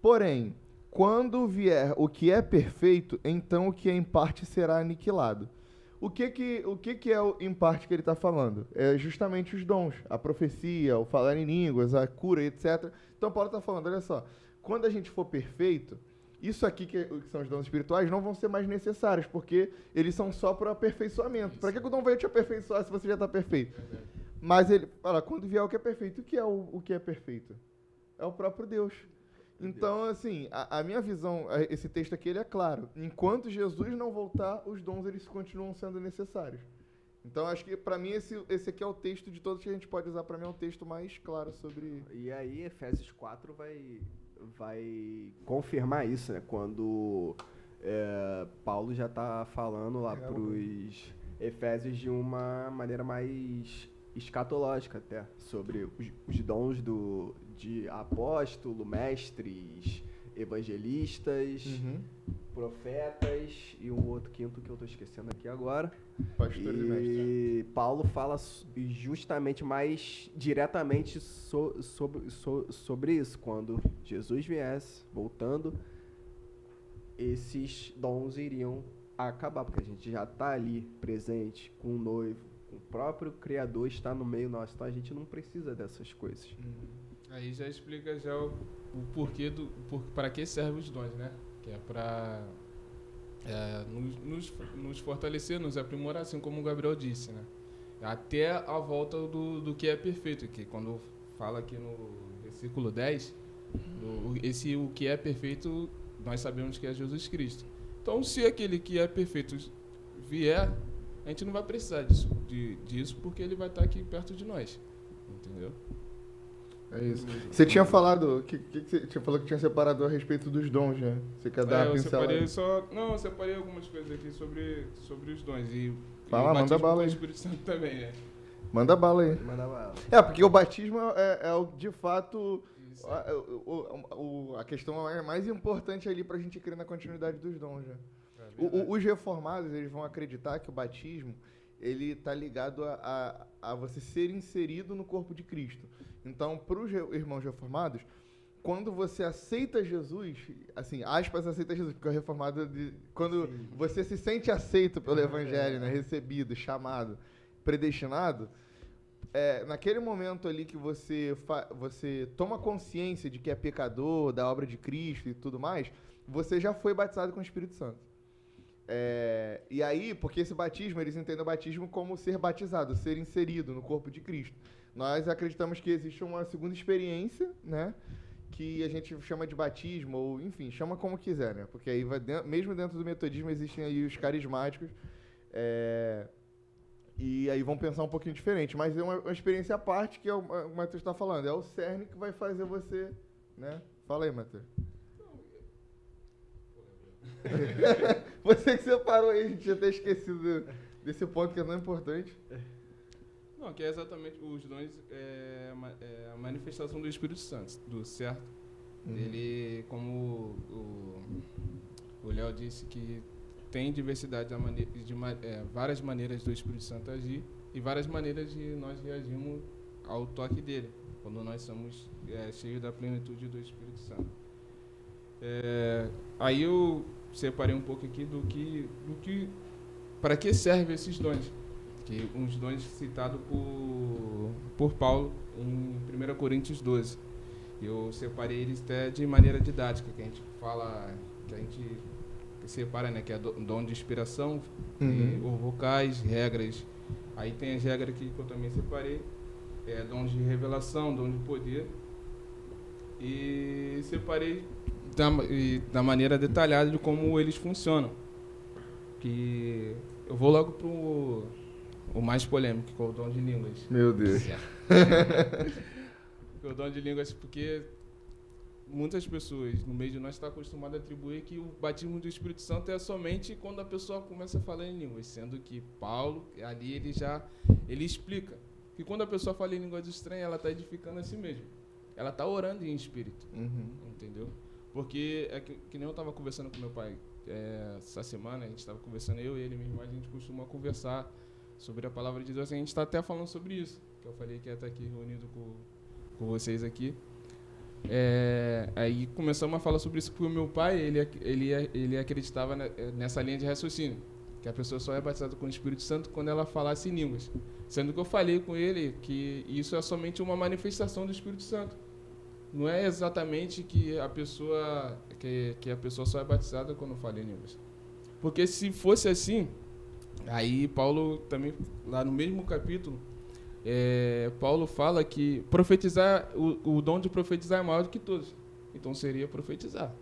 Porém, quando vier o que é perfeito, então o que é em parte será aniquilado. O que que, o que, que é o em parte que ele está falando? É justamente os dons, a profecia, o falar em línguas, a cura, etc. Então Paulo está falando, olha só, quando a gente for perfeito, isso aqui que, que são os dons espirituais não vão ser mais necessários, porque eles são só para o aperfeiçoamento. Para que o dom veio te aperfeiçoar se você já está perfeito? Mas ele fala, quando vier o que é perfeito, o que é o, o que é perfeito? É o próprio Deus. Então, assim, a, a minha visão, esse texto aqui, ele é claro. Enquanto Jesus não voltar, os dons, eles continuam sendo necessários. Então, acho que, para mim, esse, esse aqui é o texto de todos que a gente pode usar. Para mim, é o texto mais claro sobre... E aí, Efésios 4 vai, vai confirmar isso, né? Quando é, Paulo já tá falando lá É, pros Efésios de uma maneira mais escatológica até, sobre os, os dons do, de apóstolo, mestres, evangelistas, Uhum. profetas e um outro quinto que eu tô esquecendo aqui agora. Pastores e mestres. né? E Paulo fala justamente mais diretamente so- sobre, so- sobre isso. Quando Jesus viesse, voltando, esses dons iriam acabar, porque a gente já está ali presente com o noivo, o próprio Criador está no meio nosso, então a gente não precisa dessas coisas. Aí já explica já o, o porquê do por, para que servem os dons, né? Que é para nos, nos, nos fortalecer, nos aprimorar, assim como o Gabriel disse, né? Até a volta do, do que é perfeito, que quando fala aqui no versículo 10, do- esse o que é perfeito, nós sabemos que é Jesus Cristo. Então, se aquele que é perfeito vier, a gente não vai precisar disso, de, disso porque ele vai estar aqui perto de nós. Entendeu? É isso. Você tinha falado, que, que, você tinha falado que tinha separado a respeito dos dons, né? Você quer dar É, uma eu pincelada? separei só. Não, eu separei algumas coisas aqui sobre, sobre os dons. E, Fala, e o manda batismo bala com o aí. Espírito Santo também, né? Manda bala aí. Mandava ela. É, porque o batismo é, é o, de fato Isso. a, o- o- a questão é mais importante ali pra gente crer na continuidade dos dons, né? É os reformados, eles vão acreditar que o batismo, ele tá ligado a, a, a você ser inserido no corpo de Cristo. Então, para os irmãos reformados, quando você aceita Jesus, assim, aspas, aceita Jesus, porque o reformado, de- quando você se sente aceito pelo evangelho, né, recebido, chamado, predestinado, é, naquele momento ali que você, você toma consciência de que é pecador, da obra de Cristo e tudo mais, você já foi batizado com o Espírito Santo. É, e aí, porque esse batismo, eles entendem o batismo como ser batizado, ser inserido no corpo de Cristo. Nós acreditamos que existe uma segunda experiência, né? Que a gente chama de batismo, ou enfim, chama como quiser, né? Porque aí, vai den- mesmo dentro do metodismo, existem aí os carismáticos. é, e aí vão pensar um pouquinho diferente. Mas é uma, uma experiência à parte que é o, o Matheus está falando. É o cerne que vai fazer você, né? Fala aí, Matheus. Você que separou aí, a gente já até esquecido desse ponto que é tão importante. Não, que é exatamente os dons, é, é a manifestação do Espírito Santo, do certo? Uhum. Ele, como o o Léo disse, que tem diversidade da mane- de é, várias maneiras do Espírito Santo agir e várias maneiras de nós reagirmos ao toque dele, quando nós somos é, cheios da plenitude do Espírito Santo. É, aí eu separei um pouco aqui do que, do que para que servem esses dons que uns dons citados por, por Paulo em 1 Coríntios 12. Eu separei eles até de maneira didática, que a gente fala, que a gente separa, né, que é do- dom de inspiração, Uhum. ou vocais, regras. Aí tem as regras que eu também separei, é dom de revelação, dom de poder. E separei da, ma- e da maneira detalhada de como eles funcionam. Que eu vou logo pro o mais polêmico, que é o dom de línguas. Meu Deus. o dom de línguas, porque muitas pessoas no meio de nós estão acostumadas a atribuir que o batismo do Espírito Santo é somente quando a pessoa começa a falar em línguas, sendo que Paulo ali ele já ele explica que quando a pessoa fala em línguas estranhas, ela está edificando a si mesma. Ela está orando em espírito. Uhum. Entendeu? Porque, é que, que nem eu estava conversando com meu pai é, essa semana, a gente estava conversando, eu e ele, minha irmã, a gente costuma conversar sobre a palavra de Deus. A gente está até falando sobre isso, que eu falei que ia estar aqui reunido com, com vocês aqui. É, aí começamos a falar sobre isso porque o meu pai, ele, ele, ele acreditava ne- nessa linha de raciocínio, que a pessoa só é batizada com o Espírito Santo quando ela falasse em línguas. Sendo que eu falei com ele que isso é somente uma manifestação do Espírito Santo. Não é exatamente que a pessoa que, que a pessoa só é batizada quando fala em línguas. Porque se fosse assim, aí Paulo também lá no mesmo capítulo é, Paulo fala que profetizar, o, o dom de profetizar é maior do que todos. Então seria profetizar,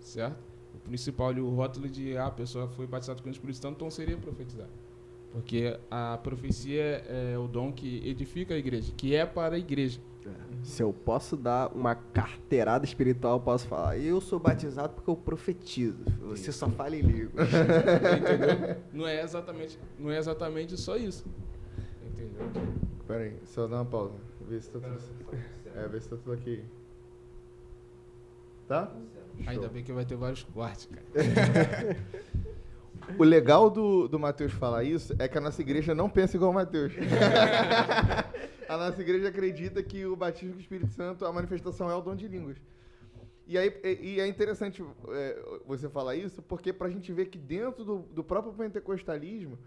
certo? O principal, o rótulo de ah, a pessoa foi batizada com o Espírito Santo, então seria profetizar. Porque a profecia é o dom que edifica a igreja, que é para a igreja. Se eu posso dar uma carteirada espiritual, eu posso falar. Eu sou batizado porque eu profetizo. Você só fala em línguas. Entendeu? Não é exatamente, não é exatamente só isso. Entendeu? Pera aí, só dá uma pausa. Vê se tá tudo... É, vê se tá tudo aqui. Tá? Ainda bem que vai ter vários cortes, cara. O legal do, do Matheus falar isso é que a nossa igreja não pensa igual o Matheus. a nossa igreja acredita que o batismo com o Espírito Santo, a manifestação é o dom de línguas. E, aí, e, é interessante é, você falar isso, porque pra gente ver que dentro do, do próprio pentecostalismo,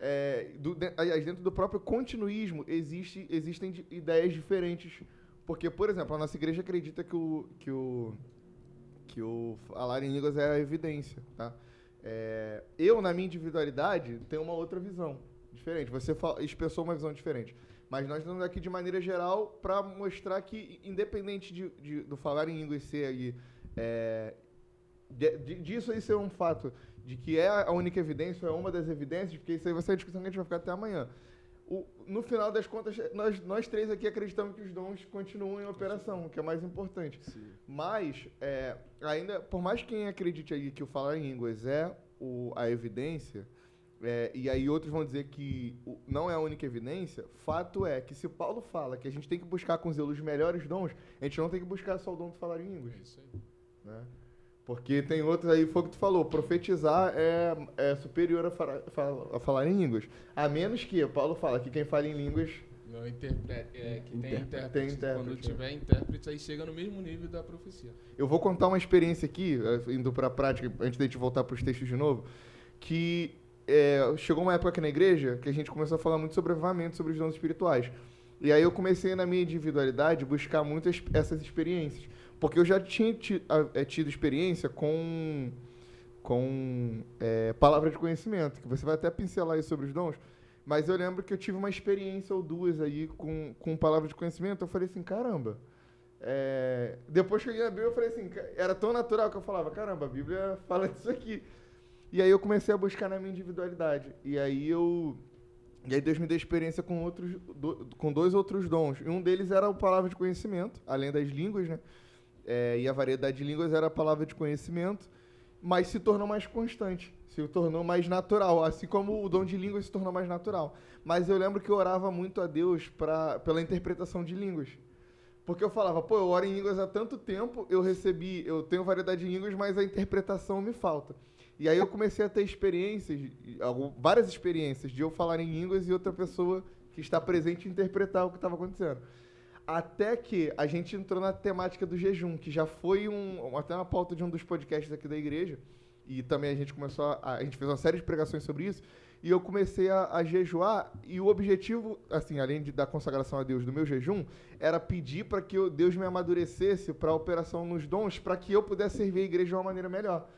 é, do, dentro do próprio continuismo, existe, existem ideias diferentes. Porque, por exemplo, a nossa igreja acredita que o, que o, que o falar em línguas é a evidência, tá? É, eu, na minha individualidade, tenho uma outra visão diferente. Você expressou uma visão diferente. Mas nós estamos aqui de maneira geral para mostrar que, independente de, de- do falar em línguas ser aí, é, de- de- disso aí ser um fato, de que é a única evidência, ou é uma das evidências, porque isso aí vai ser uma discussão que a gente vai ficar até amanhã. O- no final das contas, nós, nós três aqui acreditamos que os dons continuam em operação, o que é mais importante. Mas, é, ainda, por mais que quem acredite aí que o falar em línguas é o, a evidência, é, e aí outros vão dizer que não é a única evidência, fato é que se Paulo fala que a gente tem que buscar com zelo os melhores dons, a gente não tem que buscar só o dom de falar em línguas. É isso aí. Né? Porque tem outros aí, foi o que tu falou, profetizar é, é superior a, fala- a falar em línguas. A menos que, Paulo fala que quem fala em línguas Não, interprete, é, que tem Intérprete. Tem intérprete, Quando é. tiver intérprete, aí chega no mesmo nível da profecia. Eu vou contar uma experiência aqui, eh, indo para a prática, antes da gente voltar para os textos de novo, que eh, chegou uma época aqui na igreja que a gente começou a falar muito sobre avivamento, sobre os dons espirituais. E aí eu comecei, na minha individualidade, buscar muitas essas experiências. Porque eu já tinha ti- a- eh, tido experiência com, com eh, palavra de conhecimento, que você vai até pincelar aí sobre os dons, mas eu lembro que eu tive uma experiência ou duas aí com, com palavra de conhecimento, eu falei assim, caramba, é, depois que eu li a Bíblia, eu falei assim, era tão natural que eu falava, caramba, a Bíblia fala disso aqui. E aí eu comecei a buscar na minha individualidade. E aí eu. E aí Deus me deu experiência com outros, do- com dois outros dons. E um deles era a palavra de conhecimento, além das línguas, né? É, e a variedade de línguas era a palavra de conhecimento, mas se tornou mais constante, se tornou mais natural, assim como o dom de línguas se tornou mais natural. Mas eu lembro que eu orava muito a Deus pra, pela interpretação de línguas. Porque eu falava, pô, eu oro em línguas há tanto tempo, eu recebi, eu tenho variedade de línguas, mas a interpretação me falta. E aí eu comecei a ter experiências, várias experiências, de eu falar em línguas e outra pessoa que está presente interpretar o que estava acontecendo. Até que a gente entrou na temática do jejum, que já foi um, até uma pauta de um dos podcasts aqui da igreja. E também a gente começou a, a gente fez uma série de pregações sobre isso. E eu comecei a, a jejuar. E o objetivo, assim, além de, da consagração a Deus do meu jejum, era pedir para que eu- Deus me amadurecesse para a operação nos dons, para que eu pudesse servir a igreja de uma maneira melhor.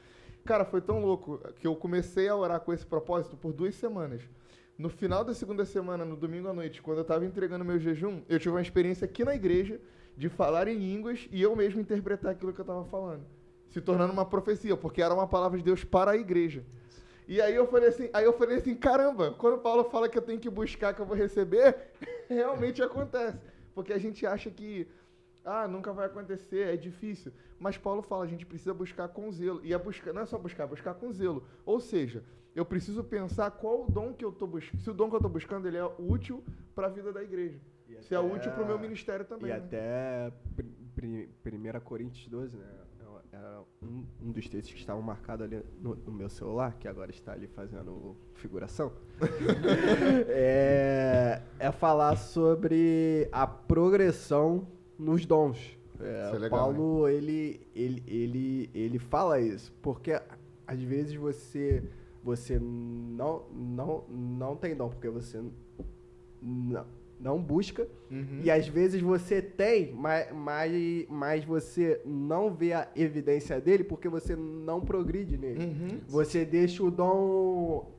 Cara, foi tão louco que eu comecei a orar com esse propósito por duas semanas. No final da segunda semana, no domingo à noite, quando eu estava entregando meu jejum, eu tive uma experiência aqui na igreja de falar em línguas e eu mesmo interpretar aquilo que eu estava falando, se tornando uma profecia, porque era uma palavra de Deus para a igreja. E aí eu falei assim, aí eu falei assim, caramba, quando Paulo fala que eu tenho que buscar que eu vou receber, realmente acontece, porque a gente acha que ah, nunca vai acontecer, é difícil. Mas Paulo fala, a gente precisa buscar com zelo. E é buscar, não é só buscar, é buscar com zelo. Ou seja, eu preciso pensar qual o dom que eu tô buscando. Se o dom que eu tô buscando ele é útil para a vida da igreja. E Se é até- útil para o meu ministério também. E né? até pri- pri- 1 Coríntios 12, né? Era um, um dos textos que estavam marcados ali no, no meu celular, que agora está ali fazendo figuração. é, é falar sobre a progressão nos dons. É, Isso é legal, Paulo, ele, ele, ele, ele fala isso, porque às vezes você, você não, não, não tem dom, porque você não, não busca, Uhum. e às vezes você tem, mas, mas, mas você não vê a evidência dele porque você não progride nele. Uhum. Você deixa o dom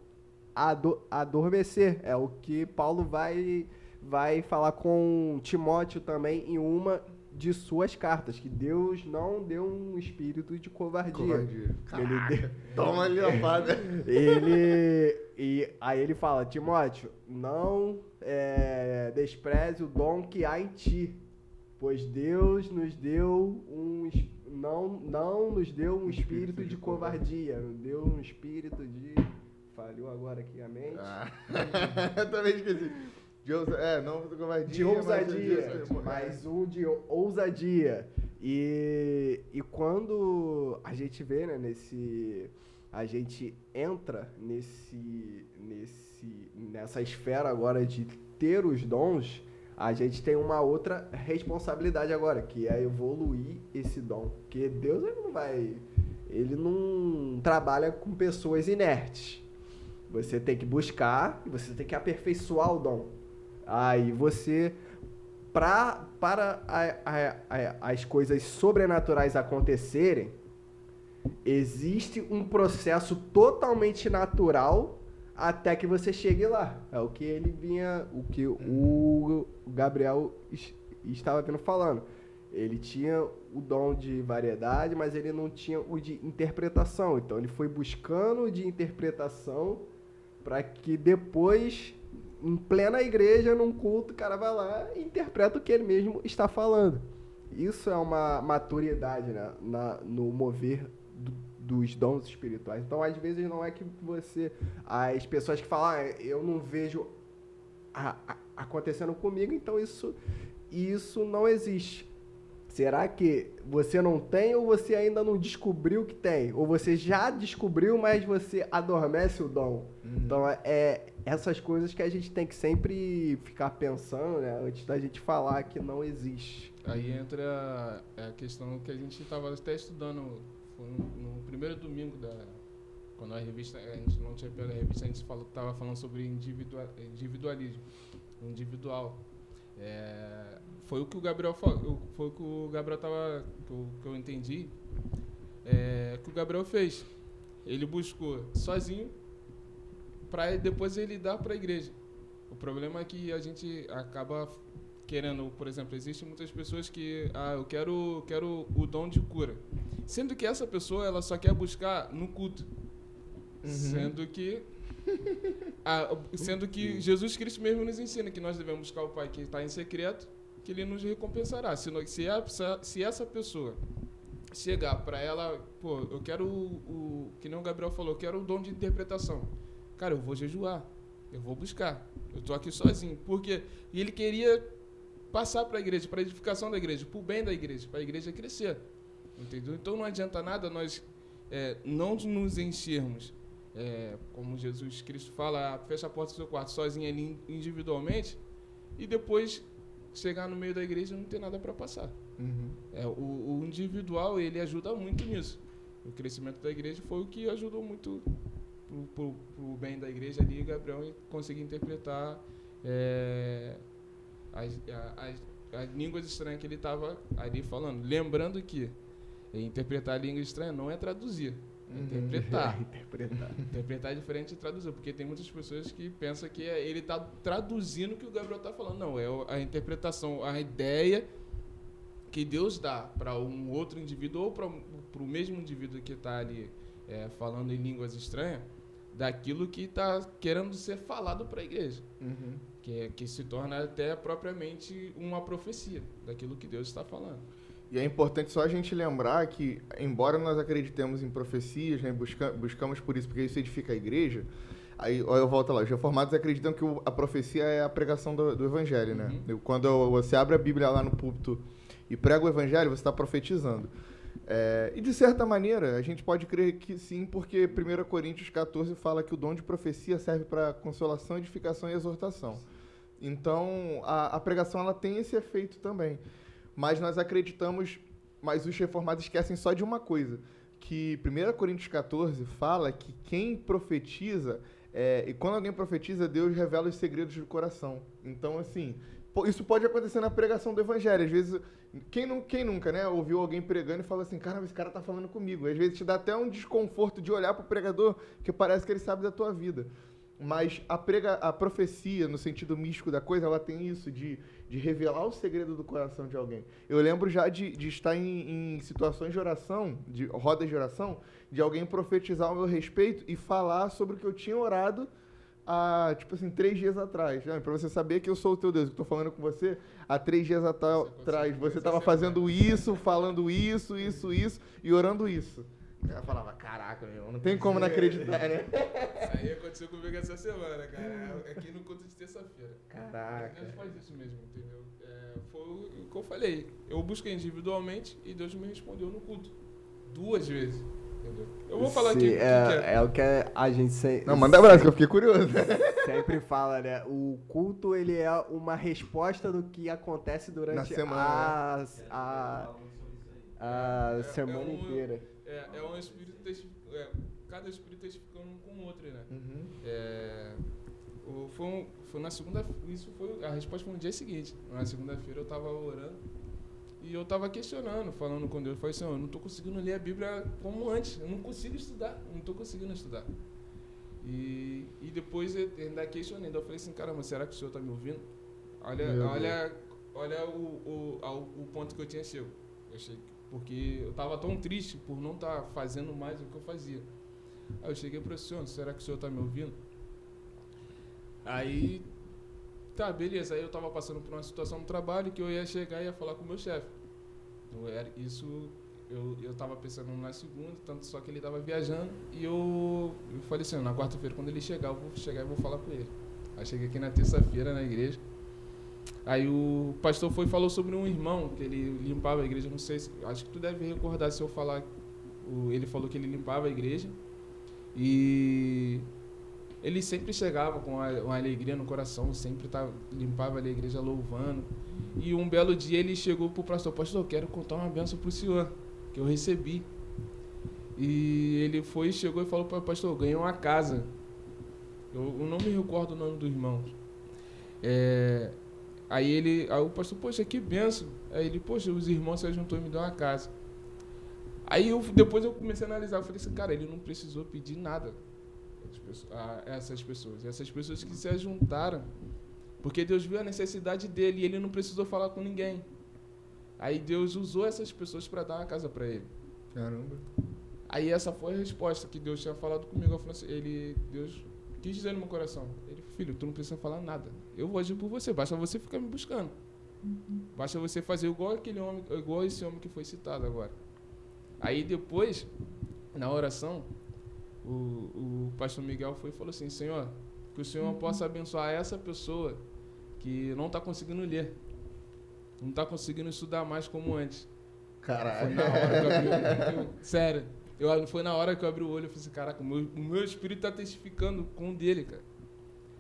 ado- adormecer. É o que Paulo vai, vai falar com Timóteo também em uma de suas cartas, que Deus não deu um espírito de covardia. Covardia. Ele deu, Toma ali a fada. ele e aí ele fala, Timóteo, não é, despreze o dom que há em ti, pois Deus nos deu um não não nos deu um espírito de covardia, nos deu um espírito de falhou agora aqui a mente. Ah, eu também esqueci. De ousa... É, não covardia. de mas ousadia, de- mas um de ousadia. E, e quando a gente vê, né, nesse. A gente entra nesse, nesse, nessa esfera agora de ter os dons, a gente tem uma outra responsabilidade agora, que é evoluir esse dom. Porque Deus ele não vai. Ele não trabalha com pessoas inertes. Você tem que buscar e você tem que aperfeiçoar o dom. Aí você, pra, para a- a- as coisas sobrenaturais acontecerem, existe um processo totalmente natural até que você chegue lá. É o que ele vinha, o que o Gabriel es- estava vindo falando. Ele tinha o dom de variedade, mas ele não tinha o de interpretação. Então ele foi buscando de interpretação para que depois, em plena igreja, num culto, o cara vai lá e interpreta o que ele mesmo está falando. Isso é uma maturidade né, na, no mover do- dos dons espirituais. Então, às vezes, não é que você. As pessoas que falam, ah, eu não vejo a- a- acontecendo comigo, então isso, isso não existe. Será que você não tem ou você ainda não descobriu que tem? Ou você já descobriu, mas você adormece o dom? Então é, essas coisas que a gente tem que sempre ficar pensando, né? Antes da gente falar que não existe. Aí entra a questão que a gente estava até estudando foi no, no primeiro domingo da quando a revista a gente não tinha pego a revista a gente falou tava falando sobre individua, individualismo individual É, foi o que o Gabriel falou foi o que o Gabriel tava que eu, que eu entendi é, que o Gabriel fez. Ele buscou sozinho para depois ele dar para a igreja. O problema é que a gente acaba querendo, por exemplo, existem muitas pessoas que, ah, eu quero, quero o dom de cura, sendo que essa pessoa ela só quer buscar no culto, sendo que ah, sendo que Jesus Cristo mesmo nos ensina que nós devemos buscar o Pai que está em secreto, que Ele nos recompensará. Se, nós- se, essa, se essa pessoa chegar para ela, pô, eu quero o, o que nem o Gabriel falou, eu quero o dom de interpretação. Cara, eu vou jejuar, eu vou buscar. Eu tô aqui sozinho, porque ele queria passar para a igreja, para a edificação da igreja, para o bem da igreja, para a igreja crescer. Entendeu? Então não adianta nada nós é, não nos enchermos, é, como Jesus Cristo fala, "Ah, fecha a porta do seu quarto sozinho ali individualmente, e depois chegar no meio da igreja e não ter nada para passar. Uhum. É, o, o individual ele ajuda muito nisso. O crescimento da igreja foi o que ajudou muito pro, pro, pro bem da igreja ali, Gabriel conseguir interpretar é, as, as, as línguas estranhas que ele estava ali falando. Lembrando que interpretar a língua estranha não é traduzir, interpretar. Interpretar. Interpretar é diferente de traduzir, porque tem muitas pessoas que pensam que é- ele está traduzindo o que o Gabriel está falando. Não, é a interpretação, a ideia que Deus dá para um outro indivíduo ou para o mesmo indivíduo que está ali é, falando em línguas estranhas, daquilo que está querendo ser falado para a igreja, Uhum. que, é- que se torna até propriamente uma profecia daquilo que Deus está falando. E é importante só a gente lembrar que, embora nós acreditemos em profecias, né, busca, buscamos por isso, porque isso edifica a igreja, aí ó, eu volto lá, os reformados acreditam que o- a profecia é a pregação do, do evangelho, né? Eu- Quando eu- você abre a Bíblia lá no púlpito e prega o evangelho, você está profetizando. É, e de certa maneira, a gente pode crer que sim, porque 1 Coríntios 14 fala que o dom de profecia serve para consolação, edificação e exortação. Então, a, a pregação ela tem esse efeito também. Mas nós acreditamos, mas os reformados esquecem só de uma coisa, que 1 Coríntios 14 fala que quem profetiza, é, e quando alguém profetiza, Deus revela os segredos do coração. Então, assim, isso pode acontecer na pregação do evangelho. Às vezes, quem, quem nunca, né, ouviu alguém pregando e fala assim, cara, esse cara tá falando comigo. Às vezes te dá até um desconforto de olhar pro pregador, que parece que ele sabe da tua vida. Mas a, prega, a profecia, no sentido místico da coisa, ela tem isso, de, de revelar o segredo do coração de alguém. Eu lembro já de, de estar em, em situações de oração, de rodas de oração, de alguém profetizar ao meu respeito e falar sobre o que eu tinha orado há, tipo assim, três dias atrás. Para você saber que eu sou o teu Deus, que estou falando com você há três dias atrás. Você estava fazendo isso, falando isso, isso, isso e orando isso. Ela falava, caraca, meu, não tem como não acreditar, né? Isso aí aconteceu comigo essa semana, cara. É Aqui no culto de terça-feira. Caraca. Deus faz isso mesmo, entendeu? É, foi o que eu falei. Eu busquei individualmente e Deus me respondeu no culto. Duas vezes. Entendeu? Eu vou falar Sim, aqui o que, é, que é. é o que a gente se- Não, manda abraço, que eu fiquei curioso. sempre fala, né? O culto ele é uma resposta do que acontece durante Na semana, a, Quero a, a É- semana é um- inteira. É, é um espírito testi- é, cada espírito testificando um com o outro, né? Uhum. É, o- foi, um- foi na segunda isso foi a resposta foi no dia seguinte. Na segunda-feira eu tava orando e eu tava questionando, falando com Deus, eu falei assim, eu não tô conseguindo ler a Bíblia como antes, eu não consigo estudar, eu não tô conseguindo estudar. E, e depois eu ainda questionei, eu falei assim, caramba, será que o senhor tá me ouvindo? Olha, Meu olha, olha o, o, ao- o ponto que eu tinha chego. Eu achei que- porque eu tava tão triste por não estar fazendo mais o que eu fazia. Aí eu cheguei para o senhor, será que o senhor tá me ouvindo? Aí, tá, beleza. Aí eu tava passando por uma situação no trabalho que eu ia chegar e ia falar com o meu chefe. Era- Isso eu, eu tava pensando na segunda, tanto só que ele tava viajando. E eu, eu falei assim, na quarta-feira, quando ele chegar, eu vou chegar e vou falar com ele. Aí cheguei aqui na terça-feira na igreja. Aí o pastor foi e falou sobre um irmão, que ele limpava a igreja, não sei se. Acho que tu deve recordar se eu falar. o- ele falou que ele limpava a igreja. E ele sempre chegava com uma alegria no coração, sempre tava, limpava ali a igreja louvando. E um belo dia ele chegou pro pastor, pastor, eu quero contar uma benção pro senhor, que eu recebi. E ele foi, chegou e falou para pastor, eu ganhei uma casa. Eu, eu não me recordo o nome do irmão. É, aí ele, aí o pastor, poxa, que benção. Aí ele, poxa, os irmãos se juntou e me deu uma casa. Aí eu, depois eu comecei a analisar, eu falei assim, cara, ele não precisou pedir nada a essas pessoas. Essas pessoas que se juntaram, porque Deus viu a necessidade dele e ele não precisou falar com ninguém. Aí Deus usou essas pessoas para dar uma casa para ele. Caramba. Aí essa foi a resposta que Deus tinha falado comigo. Eu falei assim, ele, Deus quis dizer no meu coração, ele, filho, tu não precisa falar nada. Eu vou agir por você, basta você ficar me buscando. Basta você fazer igual aquele homem, igual esse homem que foi citado agora. Aí depois, na oração, o, o pastor Miguel foi e falou assim, Senhor, que o Senhor possa abençoar essa pessoa que não está conseguindo ler. Não está conseguindo estudar mais como antes. Foi Caralho. na hora que eu olho. eu- Sério. Eu, foi na hora que eu abri o olho e falei assim, caraca, o meu, o meu espírito tá testificando com o dele, cara.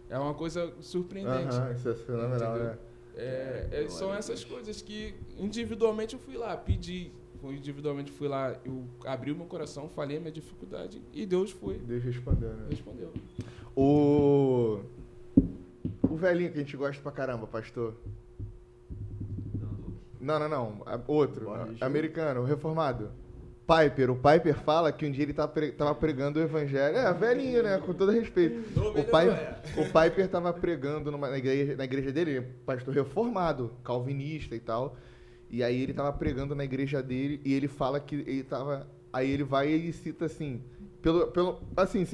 É uma coisa surpreendente. Aham, isso é fenomenal, né? É, é, são essas coisas que individualmente eu fui lá, pedi. Individualmente fui lá, eu abri o meu coração, falei a minha dificuldade e Deus foi, Deus respondeu, né? respondeu. O. O velhinho que a gente gosta pra caramba, pastor. Não, não, não. Outro. Boris. Americano, o reformado. Piper. O Piper fala que um dia ele tá pre- tava pregando o evangelho. É, velhinho, né? Com todo respeito. Não, O, é. o Piper tava pregando numa, na, igreja, na igreja dele, pastor reformado, calvinista e tal. E aí ele tava pregando na igreja dele e ele fala que ele tava. Aí ele vai e ele cita assim. Pelo, pelo, assim,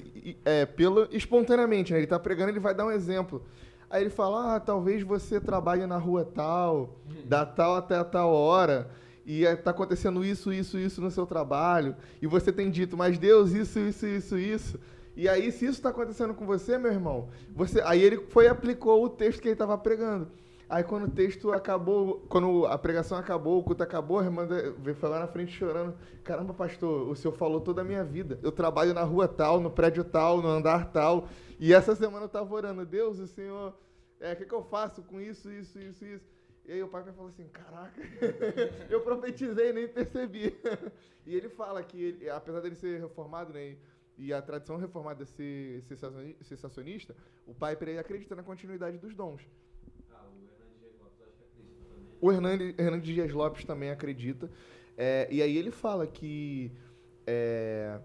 é, pelo, espontaneamente, né? Ele tá pregando, ele vai dar um exemplo. Aí ele fala, ah, talvez você trabalhe na rua tal, da tal até a tal hora. E está acontecendo isso, isso, isso no seu trabalho, e você tem dito, mas Deus, isso, isso, isso, isso. E aí, se isso está acontecendo com você, meu irmão, você, aí ele foi e aplicou o texto que ele estava pregando. Aí quando o texto acabou, quando a pregação acabou, o culto acabou, a irmã veio falar na frente chorando. Caramba, pastor, o senhor falou toda a minha vida. Eu trabalho na rua tal, no prédio tal, no andar tal. E essa semana eu estava orando, Deus, o senhor, é, o que, que eu faço com isso, isso, isso, isso? E aí o pai falou assim, caraca, eu profetizei e nem percebi. e ele fala que, ele, apesar dele ser reformado, né, e a tradição reformada ser sensacionista, o pai para ele acredita na continuidade dos dons. O Hernandes, Hernandes Dias Lopes também acredita. É, e aí ele fala que. É,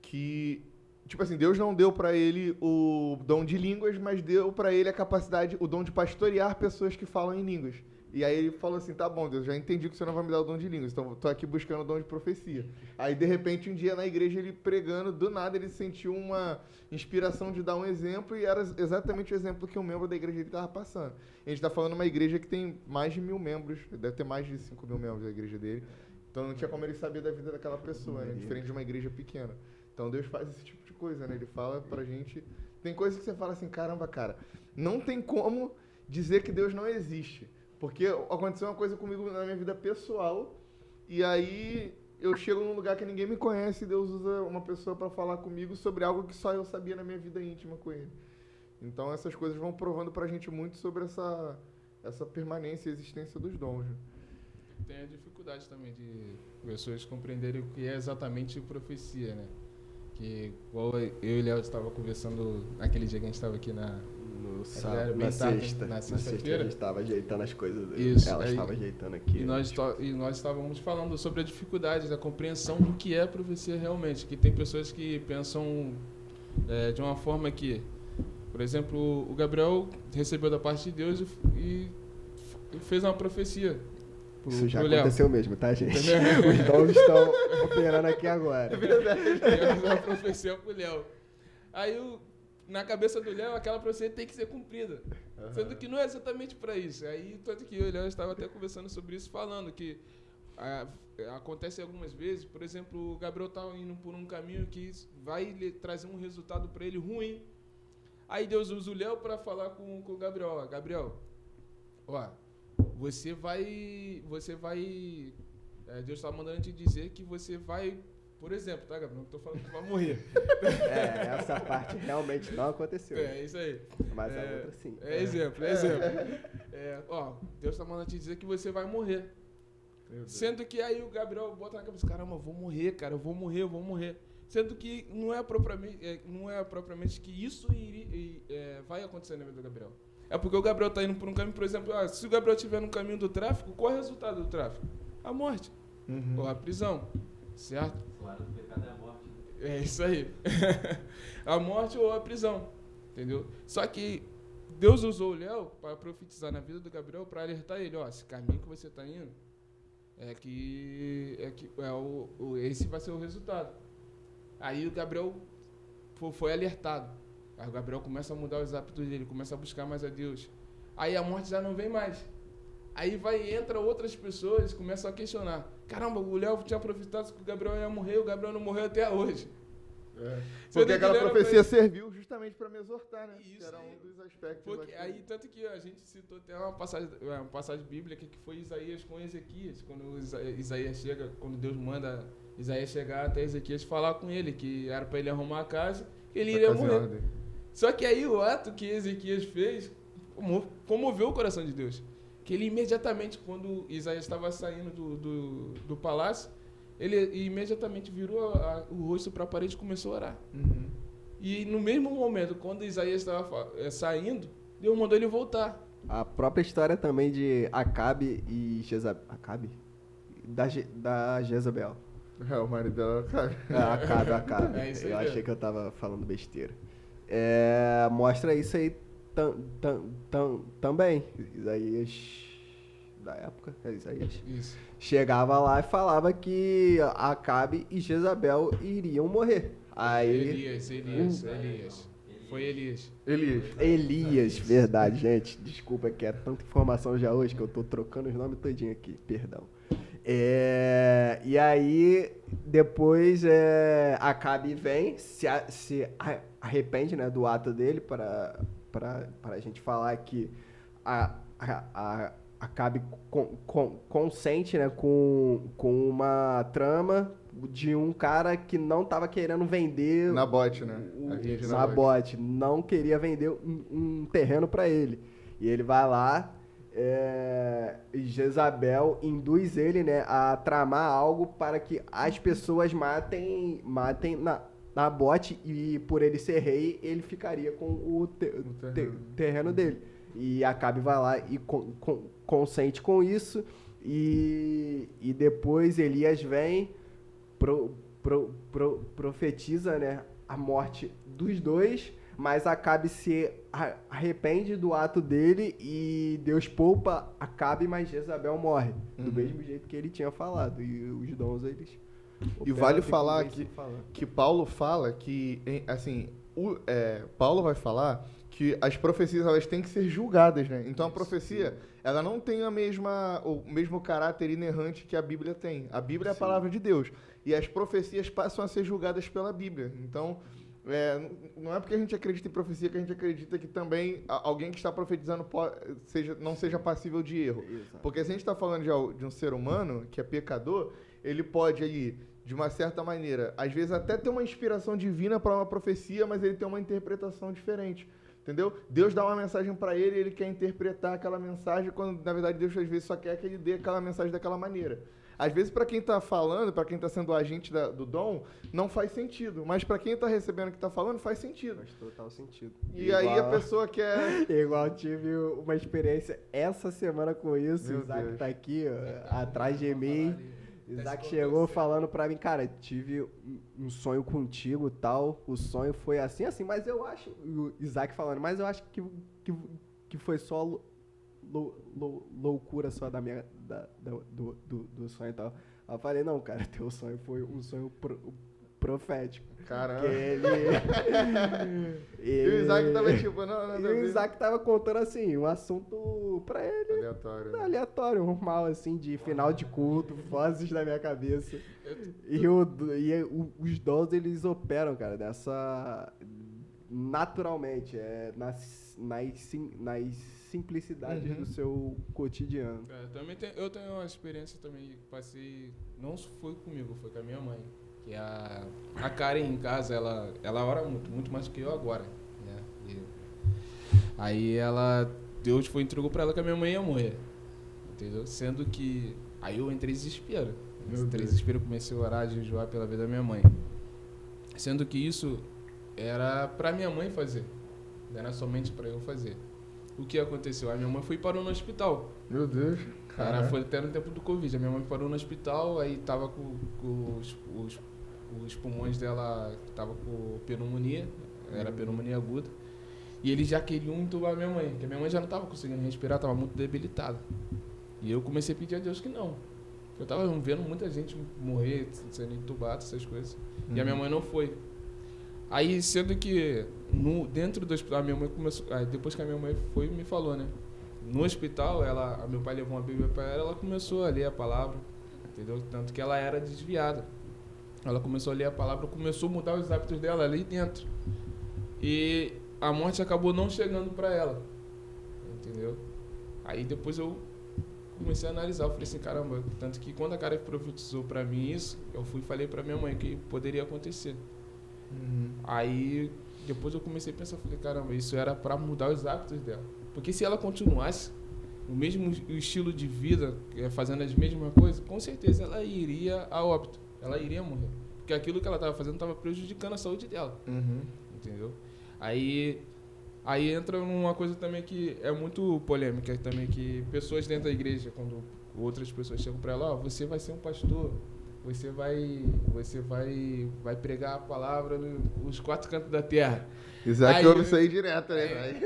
que. Tipo assim, Deus não deu para ele o dom de línguas, mas deu para ele a capacidade, o dom de pastorear pessoas que falam em línguas. E aí ele falou assim: tá bom, Deus, já entendi que você não vai me dar o dom de línguas, então tô aqui buscando o dom de profecia. Aí de repente, um dia na igreja, ele pregando, do nada ele sentiu uma inspiração de dar um exemplo e era exatamente o exemplo que um membro da igreja estava passando. A gente está falando de uma igreja que tem mais de mil membros, deve ter mais de cinco mil membros da igreja dele. Então não tinha como ele saber da vida daquela pessoa, né? Diferente de uma igreja pequena. Então Deus faz esse tipo coisa, né? Ele fala pra gente. Tem coisas que você fala assim, caramba, cara, não tem como dizer que Deus não existe. Porque aconteceu uma coisa comigo na minha vida pessoal, e aí eu chego num lugar que ninguém me conhece e Deus usa uma pessoa para falar comigo sobre algo que só eu sabia na minha vida íntima com Ele. Então essas coisas vão provando para a gente muito sobre essa, essa permanência e existência dos dons. Né? Tem a dificuldade também de pessoas compreenderem o que é exatamente profecia, né? Que igual eu e Léo estava conversando naquele dia que a gente estava aqui na, no sábado, na sexta. Na sexta-feira. a gente estava ajeitando as coisas. Isso, ela estava ajeitando aqui. E nós, tipo... e nós estávamos falando sobre a dificuldade da compreensão do que é profecia realmente. Que tem pessoas que pensam é, de uma forma que, por exemplo, o Gabriel recebeu da parte de Deus e, e fez uma profecia. Pro, Isso já aconteceu mesmo, tá, gente? Os dons estão operando aqui agora. É verdade. Profecia pro Léo. Aí o na cabeça do Léo, aquela profecia tem que ser cumprida. Uhum. Sendo que não é exatamente para isso. Aí, tanto que eu e o Léo estava até conversando sobre isso, falando que a, acontece algumas vezes, por exemplo, o Gabriel está indo por um caminho que vai lhe trazer um resultado para ele ruim. Aí Deus usa o Léo para falar com, com o Gabriel. Ó, Gabriel, ó, você vai. Você vai. É, Deus está mandando te dizer que você vai por exemplo, tá, Gabriel? Não estou falando que vai morrer. É, essa parte realmente não aconteceu. É, isso aí. Mas é, a outra sim. É, exemplo, é exemplo. É, ó, Deus está mandando te dizer que você vai morrer. Sendo que aí o Gabriel bota na cabeça, caramba, eu vou morrer, cara, eu vou morrer, eu vou morrer. Sendo que não é propriamente, é, não é propriamente que isso iria, é, vai acontecer na vida do Gabriel. É porque o Gabriel está indo por um caminho, por exemplo, ah, se o Gabriel estiver no caminho do tráfico, qual é o resultado do tráfico? A morte. Uhum. Ou a prisão. Certo? Claro, o pecado é a morte. É isso aí. a morte ou a prisão. Entendeu? Só que Deus usou o Léo para profetizar na vida do Gabriel para alertar ele, ó, esse caminho que você está indo é que é que é o, o, esse vai ser o resultado. Aí o Gabriel foi, foi alertado. Aí o Gabriel começa a mudar os hábitos dele, começa a buscar mais a Deus. Aí a morte já não vem mais. Aí vai entra outras pessoas e começam a questionar. Caramba, o Léo tinha profetizado que o Gabriel ia morrer, o Gabriel não morreu até hoje. É. Porque aquela profecia serviu justamente para me exortar, né? Isso, era um dos aspectos. Porque, aí, tanto que a gente citou até uma passagem, uma passagem bíblica que foi Isaías com Ezequias, quando Isaías chega, quando Deus manda Isaías chegar até Ezequias falar com ele, que era para ele arrumar a casa, ele iria morrer. Ordem. Só que aí o ato que Ezequias fez comoveu o coração de Deus que ele imediatamente, quando Isaías estava saindo do, do, do, palácio, ele imediatamente virou a, o rosto para a parede e começou a orar. Uhum. E no mesmo momento, quando Isaías estava é, saindo, Deus mandou ele voltar. A própria história também de Acabe e Jezabel. Acabe? Da, da Jezabel. É, o marido dela Acabe. É, Acabe, Acabe. É isso aí Eu achei que eu estava falando besteira. É, mostra isso aí tam, tam, tam, também. Isaías da época, é Isaías. Isso. Chegava lá e falava que Acabe e Jezabel iriam morrer. Aí, Elias, Elias, um, Elias. Foi Elias. Elias. Elias, verdade, gente. Desculpa que é tanta informação já hoje que eu tô trocando os nomes todinho aqui, perdão. É, e aí, depois, é, Acabe vem, se, a- se arrepende né, do ato dele, para a gente falar que a, a, a- Acabe con- con- consente né, com, com uma trama de um cara que não estava querendo vender Na bote, né? o- A gente na bote. Não queria vender um, um terreno para ele. E ele vai lá, é, Jezabel induz ele né, a tramar algo para que as pessoas matem, matem na, na bote e por ele ser rei, ele ficaria com o, te- te- terreno. terreno dele. E Acabe vai lá e con- con- consente com isso. E, e depois Elias vem, pro- pro- pro- profetiza né, a morte dos dois, mas Acabe se arrepende do ato dele e Deus poupa Acabe, mas Jezabel morre. Do Uhum. mesmo jeito que ele tinha falado. E os dons, eles... E vale falar que- falam. que Paulo fala que, assim, o, é, Paulo vai falar que as profecias elas têm que ser julgadas, né? Então a profecia ela não tem a mesma o mesmo caráter inerrante que a Bíblia tem. A Bíblia é a Sim. palavra de Deus e as profecias passam a ser julgadas pela Bíblia. Então é, não é porque a gente acredita em profecia que a gente acredita que também alguém que está profetizando po- seja, não seja passível de erro. Exato. Porque se a gente está falando de, de um ser humano que é pecador, ele pode ali, de uma certa maneira, às vezes até ter uma inspiração divina para uma profecia, mas ele tem uma interpretação diferente. Entendeu? Deus dá uma mensagem para ele e ele quer interpretar aquela mensagem, quando na verdade Deus às vezes só quer que ele dê aquela mensagem daquela maneira. Às vezes, para quem está falando, para quem está sendo o agente da- do dom, não faz sentido. Mas para quem está recebendo o que está falando, faz sentido. Faz total sentido. E aí a Igual- pessoa quer. Igual tive uma experiência essa semana com isso. Meu o Isaac Deus. tá aqui, ó, atrás de mim. Isaac chegou falando pra mim, cara, tive um- sonho contigo tal. O sonho foi assim, assim, mas eu acho. O Isaac falando, mas eu acho que, que, que foi só lou- lou- loucura só da minha, da, da- do, do, do sonho e tal. Aí eu falei, não, cara, teu sonho foi um sonho pro- profético. Caramba. Ele. E o Isaac tava tipo, não, não, E não. o Isaac tava contando assim, um assunto pra ele Aleatório. né? aleatório, normal, assim, de final de culto, vozes na minha cabeça. E, o, e o- os dons, eles operam, cara, dessa. naturalmente, é, nas, nas, sim- nas simplicidades Uhum. do seu cotidiano. É, também tem- eu tenho uma experiência também que passei, não foi comigo, foi com a minha mãe. Que a, a Karen em casa, ela, ela ora muito, muito mais do que eu agora. Né? E aí ela, Deus foi entregou pra ela que a minha mãe ia morrer. Entendeu? Sendo que. Aí eu entrei em desespero. Meu Entrei em desespero, comecei a orar, jejuar pela vida da minha mãe. Sendo que isso era pra minha mãe fazer. Era somente pra eu fazer. O que aconteceu? A minha mãe foi e parou no hospital. Meu Deus. Cara, foi até no tempo do Covid. A minha mãe parou no hospital, aí tava com, com os, os, os pulmões dela, tava com pneumonia, era pneumonia aguda. E eles já queriam entubar a minha mãe, porque a minha mãe já não tava conseguindo respirar, tava muito debilitada. E eu comecei a pedir a Deus que não. Eu tava vendo muita gente morrer, sendo entubada, essas coisas. E a minha mãe não foi. Aí, sendo que no, dentro do hospital, a minha mãe começou. Depois que a minha mãe foi, me falou, né? No hospital, ela, a meu pai levou uma Bíblia para ela, ela começou a ler a palavra, entendeu? Tanto que ela era desviada. Ela começou a ler a palavra, começou a mudar os hábitos dela ali dentro. E a morte acabou não chegando para ela, entendeu? Aí depois eu comecei a analisar, eu falei assim, caramba, tanto que quando a cara profetizou para mim isso, eu fui e falei para minha mãe que poderia acontecer. Uhum. Aí depois eu comecei a pensar, falei, caramba, isso era para mudar os hábitos dela. Porque se ela continuasse o mesmo estilo de vida, eh, fazendo as mesmas coisas, com certeza ela iria a óbito. Ela iria morrer. Porque aquilo que ela estava fazendo estava prejudicando a saúde dela, Uhum. entendeu? Aí aí entra numa coisa também que é muito polêmica também que pessoas dentro da igreja quando outras pessoas chegam para ela, ó, você vai ser um pastor, você vai você vai vai pregar a palavra nos quatro cantos da terra. Isaac Aí- ouve isso aí direto, né? É, Aí-?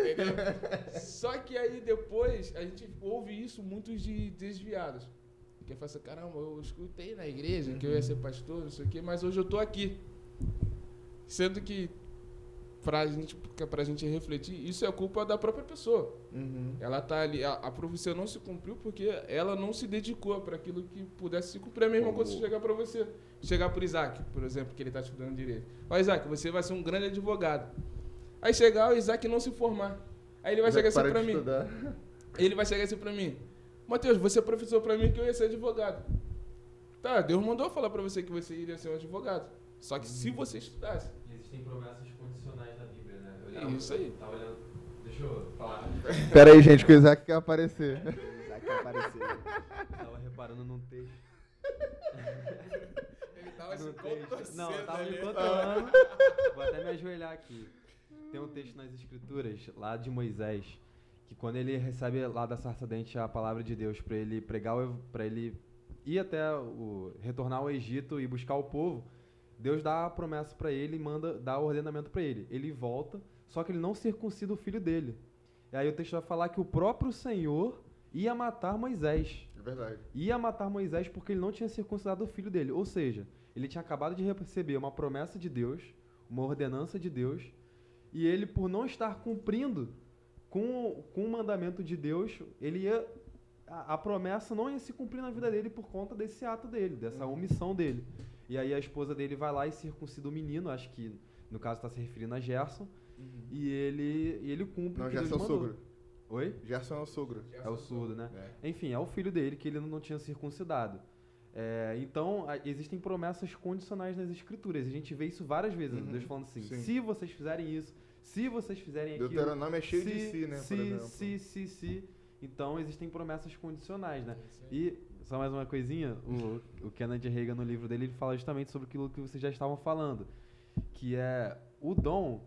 Só que aí depois a gente ouve isso muitos de desviados. Que fala assim, caramba, eu escutei na igreja que eu ia ser pastor, não sei o quê, mas hoje eu tô aqui. Sendo que pra gente, porque é pra gente refletir, isso é culpa da própria pessoa. Uhum. Ela tá ali, a, a profecia não se cumpriu porque ela não se dedicou para aquilo que pudesse se cumprir. É a mesma coisa se chegar para você. Chegar por Isaac, por exemplo, que ele está estudando direito. Ó, Isaac, você vai ser um grande advogado. Aí chegar o Isaac não se formar. Aí ele vai chegar assim Para mim. estudar. Ele vai chegar assim para mim. Mateus, você professou para mim que eu ia ser advogado. Tá, Deus mandou falar para você que você iria ser um advogado. Só que se você estudasse. E existem promessas É olhava- isso aí. Tava olhando. Deixa eu falar. Pera aí, gente, que o Isaac quer aparecer. Isaac apareceu. tava reparando num texto. Ele tava se texto. contorcendo Não, eu tava me ali. controlando. Vou até me ajoelhar aqui. Tem um texto nas escrituras, lá de Moisés, que quando ele recebe lá da sarça dente a palavra de Deus para ele pregar, para ele ir até o retornar ao Egito e buscar o povo, Deus dá a promessa para ele e manda dá o ordenamento para ele. Ele volta, só que ele não circuncida o filho dele. E aí o texto vai falar que o próprio Senhor ia matar Moisés É verdade. ia matar Moisés porque ele não tinha circuncidado o filho dele. Ou seja, ele tinha acabado de receber uma promessa de Deus, uma ordenança de Deus, e ele, por não estar cumprindo com, com o mandamento de Deus, ele ia. A, a promessa não ia se cumprir na vida dele por conta desse ato dele, dessa omissão dele. E aí a esposa dele vai lá e circuncida o menino, acho que no caso está se referindo a Gerson, e ele, e ele cumpre Não, o que Deus Gerson é o mandou. sogro. Oi? Gerson é o sogro. É o surdo, né? É. Enfim, é o filho dele que ele não tinha circuncidado. É, então, a- existem promessas condicionais nas escrituras. A gente vê isso várias vezes. Uhum. Deus falando assim: Sim. se vocês fizerem isso, se vocês fizerem aquilo. Deuteronômio é cheio de se, si, né, por Se, exemplo. se, se, se. Então, existem promessas condicionais, né? E, só mais uma coisinha: o, o Kenneth Reagan, no livro dele, ele fala justamente sobre aquilo que vocês já estavam falando. Que é o dom.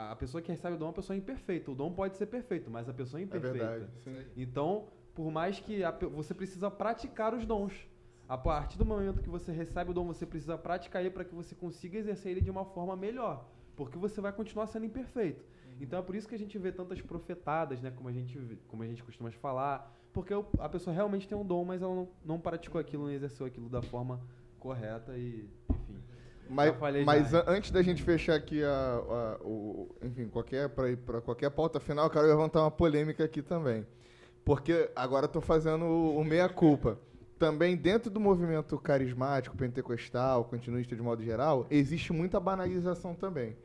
A pessoa que recebe o dom é uma pessoa imperfeita. O dom pode ser perfeito, mas a pessoa é É imperfeita. verdade. Sim. Então, por mais que a você precisa praticar os dons. A partir do momento que você recebe o dom, você precisa praticar ele para que você consiga exercer ele de uma forma melhor, porque você vai continuar sendo imperfeito. Então é por isso que a gente vê tantas profetadas, né, como a gente como a gente costuma falar, porque a pessoa realmente tem um dom, mas ela não, não praticou aquilo, não exerceu aquilo da forma correta e, enfim. Mas, mas an- antes da gente fechar aqui a, a- o, enfim, qualquer para ir para qualquer pauta final, eu quero levantar uma polêmica aqui também. Porque agora tô fazendo o, o meia culpa. Também dentro do movimento carismático, pentecostal, continuista de modo geral, existe muita banalização também.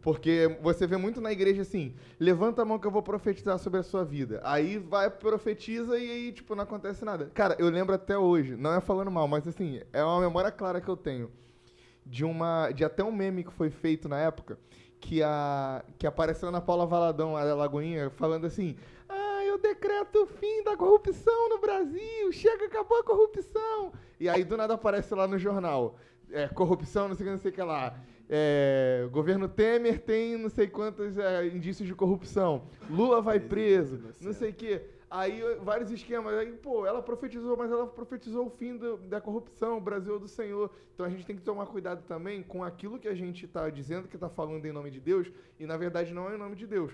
Porque você vê muito na igreja assim, levanta a mão que eu vou profetizar sobre a sua vida. Aí vai, profetiza e aí, tipo, não acontece nada. Cara, eu lembro até hoje, não é falando mal, mas assim, é uma memória clara que eu tenho de uma de até um meme que foi feito na época que a que apareceu na Paula Valadão da Lagoinha falando assim ah eu decreto o fim da corrupção no Brasil chega acabou a corrupção. E aí do nada aparece lá no jornal é, corrupção não sei o que não sei o que lá. É, governo Temer tem não sei quantos é, indícios de corrupção. Lula vai preso não sei o que Aí vários esquemas. Aí, pô, ela profetizou, mas ela profetizou o fim do- da corrupção, o Brasil é do Senhor. Então a gente tem que tomar cuidado também com aquilo que a gente está dizendo que está falando em nome de Deus e na verdade não é em nome de Deus.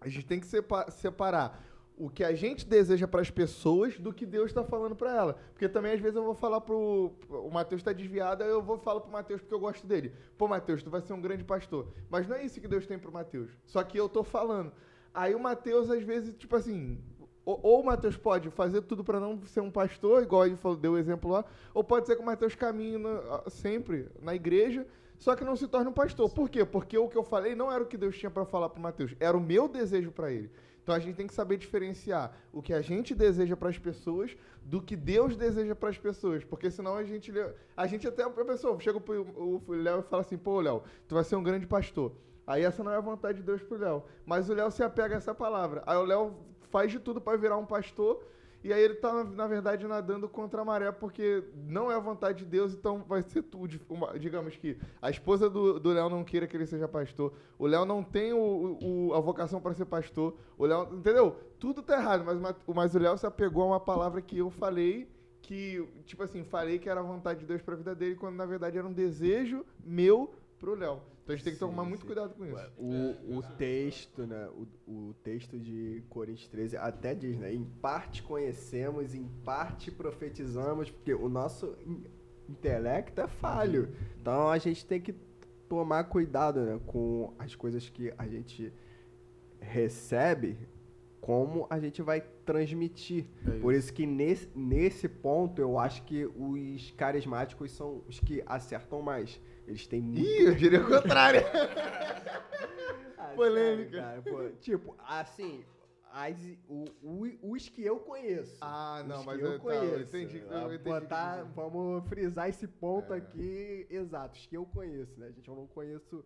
A gente tem que sepa- separar o que a gente deseja para as pessoas do que Deus está falando para ela. Porque também às vezes eu vou falar pro o Mateus está desviado, aí eu vou falar pro Mateus porque eu gosto dele. Pô, Mateus, tu vai ser um grande pastor. Mas não é isso que Deus tem pro Mateus. Só que eu tô falando. Aí o Mateus às vezes, tipo assim, ou, ou o Mateus pode fazer tudo para não ser um pastor, igual ele falou, deu o exemplo lá, ou pode ser que o Mateus caminhe na- sempre na igreja, só que não se torne um pastor. Por quê? Porque o que eu falei não era o que Deus tinha para falar para Mateus, era o meu desejo para ele. Então a gente tem que saber diferenciar o que a gente deseja para as pessoas do que Deus deseja para as pessoas, porque senão a gente a gente até a pessoa chega pro o Léo e fala assim: "Pô, Léo, tu vai ser um grande pastor". Aí essa não é a vontade de Deus pro Léo, mas o Léo se apega a essa palavra. Aí o Léo faz de tudo para virar um pastor e aí ele tá, na verdade, nadando contra a maré, porque não é a vontade de Deus, então vai ser tudo. uma- digamos que a esposa do do Léo não queira que ele seja pastor, o Léo não tem o, o- a vocação para ser pastor, o Léo, entendeu? Tudo tá errado, mas, ma- mas o Léo se apegou a uma palavra que eu falei, que, tipo assim, falei que era a vontade de Deus para a vida dele, quando na verdade era um desejo meu pro Léo. Então a gente tem que tomar Sim, muito sim. cuidado com isso. O, o texto, né? O, o texto de Coríntios 13 até diz, né? Em parte conhecemos, em parte profetizamos, porque o nosso in- intelecto é falho. Então a gente tem que tomar cuidado né, com as coisas que a gente recebe, como a gente vai transmitir. É isso. Por isso que nesse, nesse ponto eu acho que os carismáticos são os que acertam mais. Eles têm muito. Ih, eu diria o contrário. Ah, polêmica. cara, pô. tipo, assim, as, o, o- os que eu conheço. Ah, não, mas eu, eu tá, conheço. eu entendi. Eu Ah, entendi botar- vamos frisar esse ponto É. aqui exato, os que eu conheço, né? Gente, eu não conheço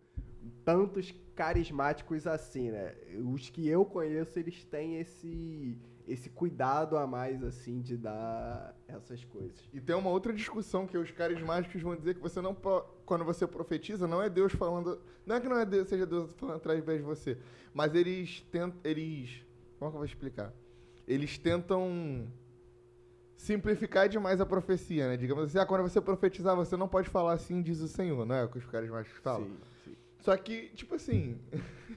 tantos carismáticos assim, né? Os que eu conheço, eles têm esse esse cuidado a mais assim de dar essas coisas. E tem uma outra discussão que os carismáticos vão dizer que você não quando você profetiza, não é Deus falando, não é que não é Deus, seja Deus falando através de você, mas eles tentam, eles, como é que eu vou explicar? Eles tentam simplificar demais a profecia, né? Digamos assim, ah, quando você profetizar, você não pode falar assim, diz o Senhor, não é o que os carismáticos falam? Sim, sim. Só que, tipo assim,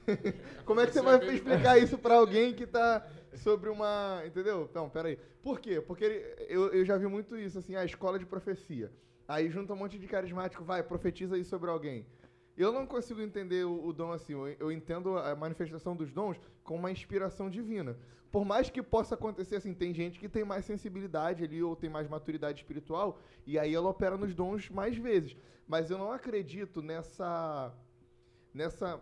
como é que você vai explicar isso pra alguém que tá sobre uma. Entendeu? Então, peraí. Por quê? Porque ele- eu, eu já vi muito isso, assim, a escola de profecia. Aí junta um monte de carismático, vai, profetiza isso sobre alguém. Eu não consigo entender o, o dom assim. Eu, eu entendo a manifestação dos dons como uma inspiração divina. Por mais que possa acontecer assim, tem gente que tem mais sensibilidade ali ou tem mais maturidade espiritual e aí ela opera nos dons mais vezes. Mas eu não acredito nessa nessa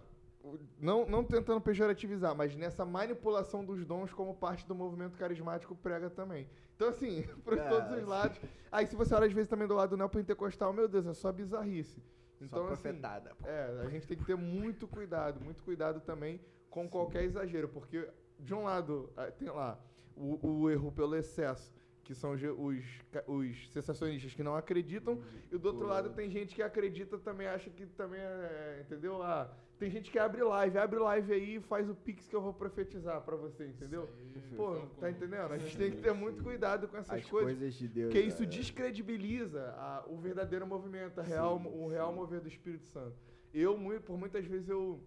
não, não tentando pejorativizar, mas nessa manipulação dos dons como parte do movimento carismático prega também. Então, assim, por É, todos os sim. lados. Aí, se você olha às vezes também do lado neopentecostal, meu Deus, é só bizarrice. Então, Só assim, profetada. pô. é, a gente tem que ter muito cuidado, muito cuidado também com qualquer exagero, porque de um lado ah, tem lá o, o erro pelo excesso, que são os, os, os sensacionistas que não acreditam, e do outro lado tem gente que acredita também, acha que também é, entendeu? Ah, tem gente que abre live, abre live aí e faz o pix que eu vou profetizar pra você, entendeu? Pô, tá entendendo? A gente tem que ter muito cuidado com essas As coisas. coisas de Deus. Porque isso é- descredibiliza a- o verdadeiro movimento, a real, Sim, o real mover do Espírito Santo. Eu, por muitas vezes, eu,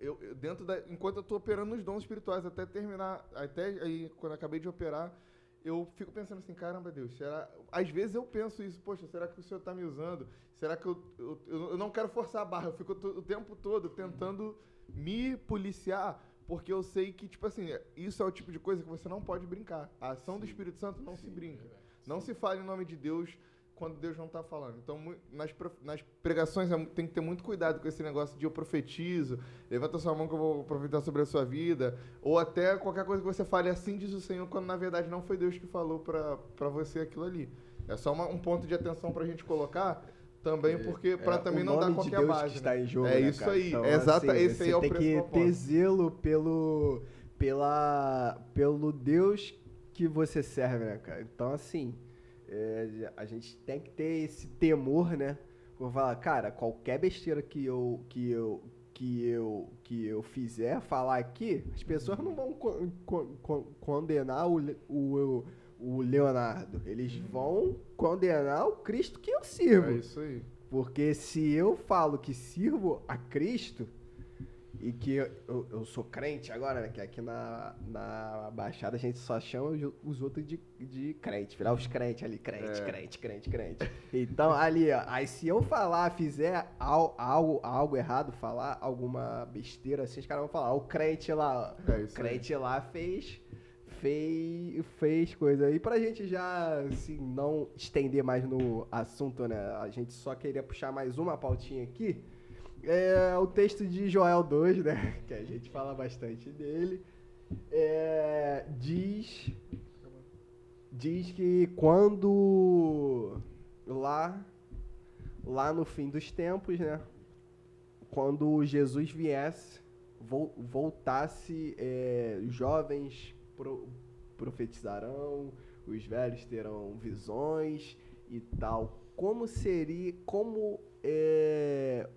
eu, eu dentro da, enquanto eu estou operando nos dons espirituais, até terminar, até aí, quando eu acabei de operar, eu fico pensando assim, caramba, Deus, será... Às vezes eu penso isso, poxa, será que o Senhor está me usando? Será que eu, eu, eu não quero forçar a barra, eu fico o tempo todo tentando me policiar, porque eu sei que, tipo assim, isso é o tipo de coisa que você não pode brincar. A ação do Espírito Santo não se brinca. Não se fala em nome de Deus quando Deus não está falando. Então, nas, nas pregações é tem que ter muito cuidado com esse negócio de eu profetizo, levanta sua mão que eu vou profetizar sobre a sua vida, ou até qualquer coisa que você fale assim diz o Senhor, quando na verdade não foi Deus que falou para você aquilo ali. É só uma- um ponto de atenção para a gente colocar também, porque para É, também o não dar nome de qualquer Deus base. que está né? em jogo, É né, isso cara? aí, Então, exata, assim, esse aí você é o tem que principal ter zelo pelo, pela, pelo Deus que você serve, né, cara? Então, assim, é, a gente tem que ter esse temor, né? Por falar, cara, qualquer besteira que eu, que eu, que eu, que eu fizer, falar aqui, as pessoas não vão con- con- con- condenar o, o, o Leonardo. Eles vão condenar o Cristo que eu sirvo. É isso aí. Porque se eu falo que sirvo a Cristo e que eu, eu- eu sou crente agora, né? Que aqui na, na Baixada a gente só chama os, os outros de, de crente. Virar os crentes ali, crente, É. crente, crente, crente. Então, ali, ó. Aí se eu falar, fizer al- algo, algo errado, falar alguma besteira assim, os caras vão falar, ó, o crente lá, ó. É O isso aí. crente lá fez fez fez coisa e pra gente já assim não estender mais no assunto né a gente só queria puxar mais uma pautinha aqui é o texto de Joel 2 né? Que a gente fala bastante dele. É, diz diz que quando lá lá no fim dos tempos né? Quando Jesus viesse vol- voltasse, é, jovens pro- profetizarão, os velhos terão visões e tal. Como seria, como é,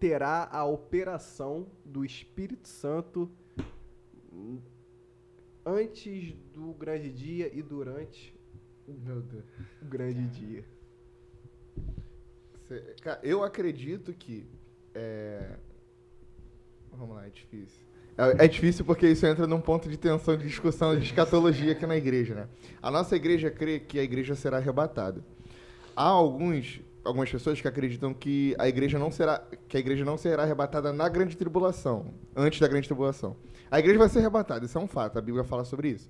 terá a operação do Espírito Santo antes do grande dia e durante o grande dia? Eu acredito que. É... Vamos lá, é difícil. É, é difícil porque isso entra num ponto de tensão de discussão de escatologia aqui na igreja, né? A nossa igreja crê que a igreja será arrebatada. Há alguns algumas pessoas que acreditam que a igreja não será que a igreja não será arrebatada na grande tribulação, antes da grande tribulação. A igreja vai ser arrebatada, isso é um fato, a Bíblia fala sobre isso.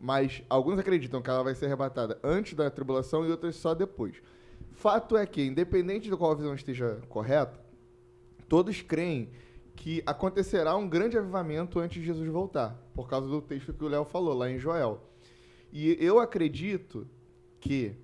Mas alguns acreditam que ela vai ser arrebatada antes da tribulação e outros só depois. Fato é que, independente de qual visão esteja correta, todos creem que acontecerá um grande avivamento antes de Jesus voltar, por causa do texto que o Léo falou lá em Joel. E eu acredito que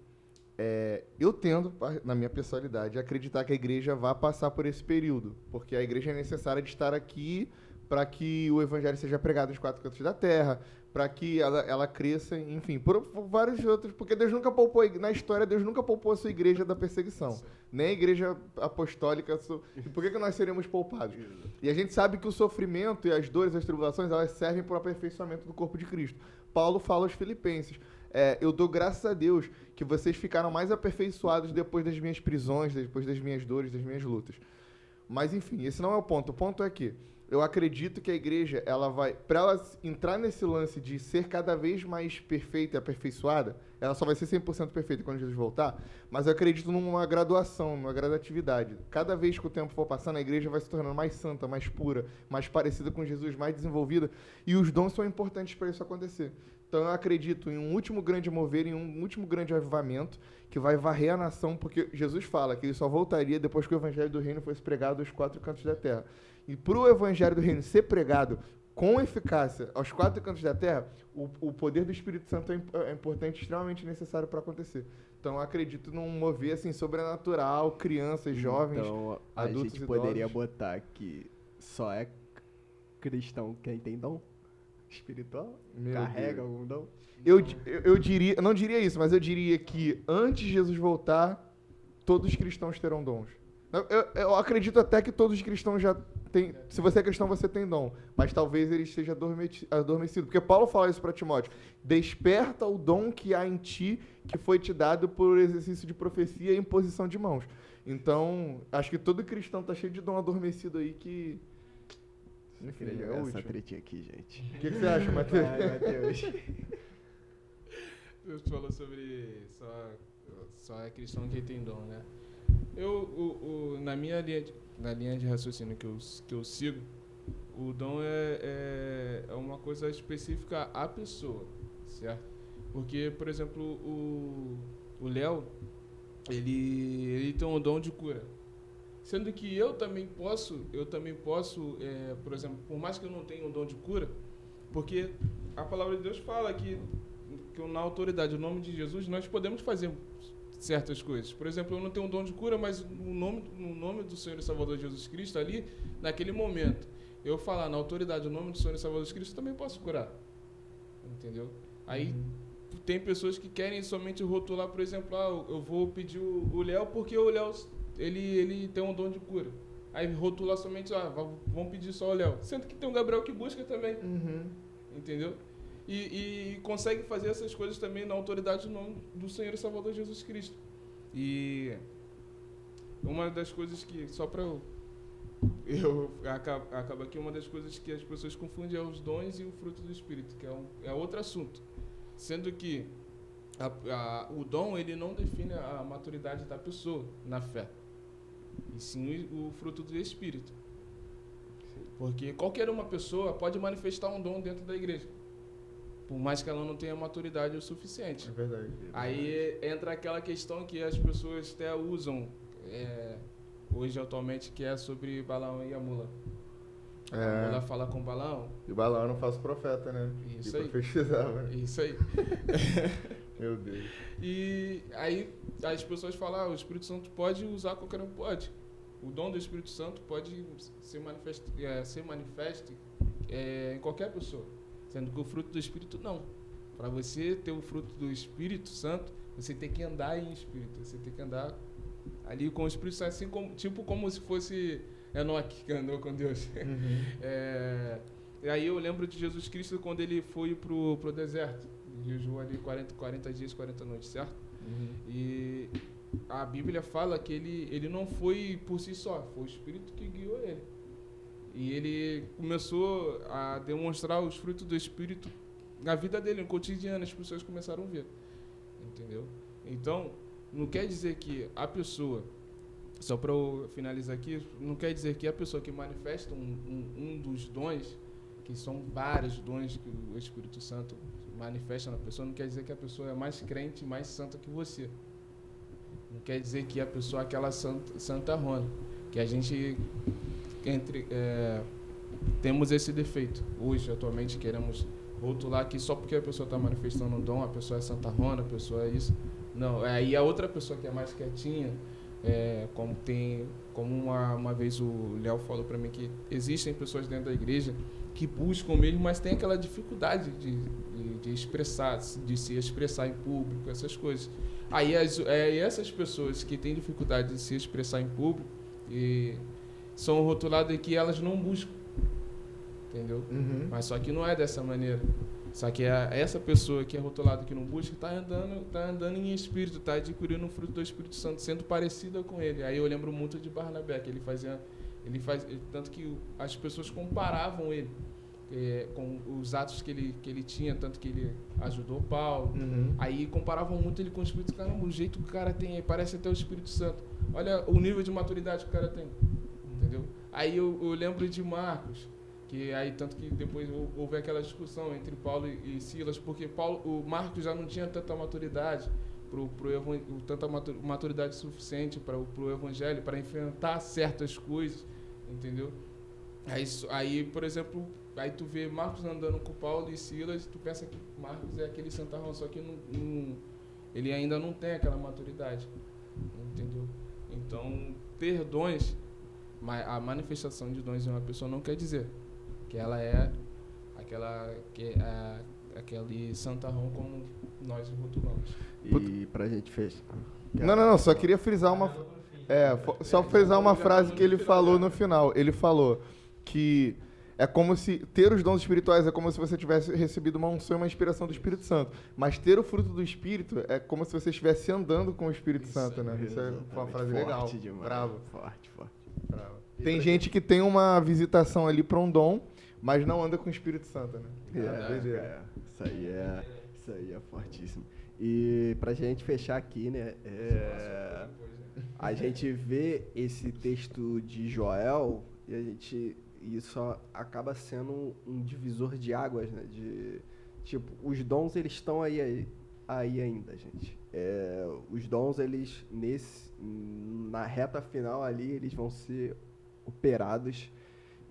é, eu tendo, na minha personalidade, acreditar que a igreja vai passar por esse período, porque a igreja é necessária de estar aqui para que o evangelho seja pregado nos quatro cantos da terra, para que ela, ela cresça, enfim, por, por, vários outros, porque Deus nunca poupou, na história, Deus nunca poupou a sua igreja da perseguição, nem a igreja apostólica, por que, que nós seríamos poupados? E a gente sabe que o sofrimento e as dores, as tribulações, elas servem para o aperfeiçoamento do corpo de Cristo. Paulo fala aos filipenses, é, eu dou graças a Deus que vocês ficaram mais aperfeiçoados depois das minhas prisões, depois das minhas dores, das minhas lutas. Mas enfim, esse não é o ponto. O ponto é que eu acredito que a igreja, ela vai, para ela entrar nesse lance de ser cada vez mais perfeita e aperfeiçoada, ela só vai ser 100% perfeita quando Jesus voltar, mas eu acredito numa graduação, numa gradatividade. Cada vez que o tempo for passando, a igreja vai se tornando mais santa, mais pura, mais parecida com Jesus, mais desenvolvida, e os dons são importantes para isso acontecer. Então eu acredito em um último grande mover, em um último grande avivamento que vai varrer a nação, porque Jesus fala que ele só voltaria depois que o evangelho do reino fosse pregado aos quatro cantos da terra. E para o evangelho do reino ser pregado com eficácia aos quatro cantos da terra, o, o poder do Espírito Santo é, é importante, extremamente necessário para acontecer. Então, eu acredito num mover assim sobrenatural, crianças, jovens, então, a adultos gente poderia botar que só é cristão quem tem dom espiritual? Meu Carrega Deus. algum dom? Eu, eu, eu diria, eu não diria isso, mas eu diria que antes de Jesus voltar, todos os cristãos terão dons. Eu, eu, eu acredito até que todos os cristãos já têm. Se você é cristão, você tem dom. Mas talvez ele esteja adormeci- adormecido. Porque Paulo fala isso para Timóteo: Desperta o dom que há em ti, que foi te dado por exercício de profecia e imposição de mãos. Então, acho que todo cristão tá cheio de dom adormecido aí que. Enfim, Queria jogar essa útil. tretinha aqui, gente. O que, que você acha, Matheus? Vai, Matheus. Deus falou sobre só, só é cristão quem tem dom, né? Eu, o, o- na minha linha de, na linha de raciocínio que eu, que eu sigo, o dom é, é, é uma coisa específica à pessoa, certo? Porque, por exemplo, o o Léo, ele, ele tem um dom de cura. Sendo que eu também posso, eu também posso, é, por exemplo, por mais que eu não tenha um dom de cura, porque a palavra de Deus fala que, que na autoridade, o nome de Jesus, nós podemos fazer certas coisas. Por exemplo, eu não tenho um dom de cura, mas no nome, no nome do Senhor e Salvador Jesus Cristo, ali, naquele momento, eu falar na autoridade, o nome do Senhor e Salvador Jesus Cristo, eu também posso curar. Entendeu? Aí tem pessoas que querem somente rotular, por exemplo, ah, eu vou pedir o o Léo porque o Léo ele, ele tem um dom de cura. Aí rotular somente, ah, vamos pedir só o Léo. Sendo que tem o Gabriel que busca também, Uhum. entendeu? E, e consegue fazer essas coisas também na autoridade do nome do Senhor e Salvador Jesus Cristo. E uma das coisas que, só para eu, eu acaba, acaba aqui, uma das coisas que as pessoas confundem é os dons e o fruto do Espírito, que é, um, é outro assunto. Sendo que a- a- o dom ele não define a maturidade da pessoa na fé, e sim o, fruto do Espírito. Porque qualquer uma pessoa pode manifestar um dom dentro da igreja, por mais que ela não tenha maturidade o suficiente. É verdade. Aí entra aquela questão que as pessoas até usam é, hoje atualmente, que é sobre Balaão e a mula. É. fala com Balaão. E Balaão não faço profeta, né? Isso e aí. profetizava. Isso aí. Meu Deus. E aí as pessoas falam, ah, o Espírito Santo pode usar qualquer um, pode. O dom do Espírito Santo pode ser manifesto, é, ser manifesto é, em qualquer pessoa, sendo que o fruto do Espírito não. Para você ter o fruto do Espírito Santo, você tem que andar em Espírito, você tem que andar ali com o Espírito Santo, assim como, tipo como se fosse Enoque que andou com Deus. Uhum. É, e aí eu lembro de Jesus Cristo quando ele foi pro, pro deserto. Ele jejuou ali 40, 40 dias, 40 noites, certo? Uhum. E a Bíblia fala que ele, ele não foi por si só, foi o Espírito que guiou ele. E ele começou a demonstrar os frutos do Espírito na vida dele, no cotidiano, as pessoas começaram a ver. Entendeu? Então, não quer dizer que a pessoa, só para eu finalizar aqui, não quer dizer que a pessoa que manifesta um, um, um dos dons, que são vários dons que o Espírito Santo manifesta na pessoa, não quer dizer que a pessoa é mais crente, mais santa que você. Não quer dizer que a pessoa é aquela santa, santa rona. Que a gente entre, é, temos esse defeito. Hoje, atualmente, queremos rotular que só porque a pessoa está manifestando um dom, a pessoa é santa rona, a pessoa é isso. Não, aí a outra pessoa que é mais quietinha, é, como tem, como uma, uma vez o Léo falou para mim que existem pessoas dentro da igreja que buscam mesmo, mas tem aquela dificuldade de, de, de expressar, de se expressar em público, essas coisas. Aí as, é, essas pessoas que têm dificuldade de se expressar em público e são rotuladas que elas não buscam, entendeu? Uhum. Mas só que não é dessa maneira. Só que a, essa pessoa que é rotulada que não busca está andando, tá andando em espírito, está adquirindo o fruto do Espírito Santo, sendo parecida com ele. Aí eu lembro muito de Barnabé, que ele fazia, ele faz, tanto que as pessoas comparavam ele é, com os atos que ele, que ele tinha, tanto que ele ajudou Paulo. Uhum. Aí comparavam muito ele com o Espírito Santo. Caramba, o jeito que o cara tem parece até o Espírito Santo. Olha o nível de maturidade que o cara tem. Entendeu? Aí eu, eu lembro de Marcos, que aí tanto que depois houve aquela discussão entre Paulo e Silas, porque Paulo, o Marcos já não tinha tanta maturidade, pro, pro, evan- tanta matu- maturidade suficiente para o evangelho, para enfrentar certas coisas, entendeu? Aí, isso- aí, por exemplo, aí tu vê Marcos andando com Paulo e Silas, tu pensa que Marcos é aquele santarrão, só que não, não- ele ainda não tem aquela maturidade, entendeu? Então, ter dons, a manifestação de dons em uma pessoa não quer dizer que ela é aquela que é aquele santarrão como nós rotulamos. E pra gente fechar. Não, não, não, só queria frisar uma. É, só frisar uma frase que ele falou no final. Ele falou que é como se ter os dons espirituais é como se você tivesse recebido uma unção e uma inspiração do Espírito Santo. Mas ter o fruto do Espírito é como se você estivesse andando com o Espírito Santo, né? Isso é uma frase Forte legal. demais. Bravo. Forte, forte. bravo. Tem gente que tem uma visitação ali para um dom, mas não anda com o Espírito Santo, né? É, doideira. é, isso aí é, isso aí é fortíssimo. E pra gente fechar aqui, né, é, a gente vê esse texto de Joel e a gente isso acaba sendo um divisor de águas, né, de tipo os dons eles estão aí, aí ainda, gente. É, os dons eles nesse na reta final ali eles vão ser operados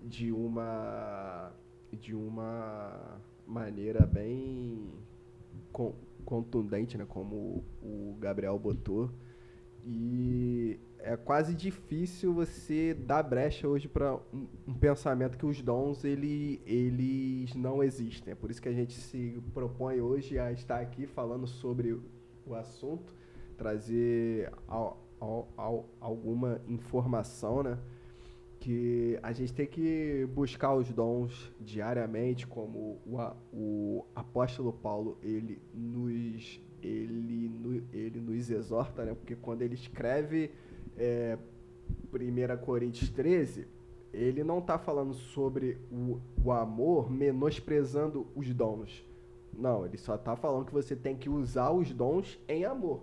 de uma de uma maneira bem contundente, né, como o Gabriel botou. E é quase difícil você dar brecha hoje para um, um pensamento que os dons ele, eles não existem. É por isso que a gente se propõe hoje a estar aqui falando sobre o assunto, trazer al- al- al- alguma informação, né? Que a gente tem que buscar os dons diariamente, como o, o apóstolo Paulo ele nos ele, ele nos exorta, né? Porque quando ele escreve é, 1 Coríntios 13, ele não está falando sobre o, o amor menosprezando os dons. Não, ele só está falando que você tem que usar os dons em amor.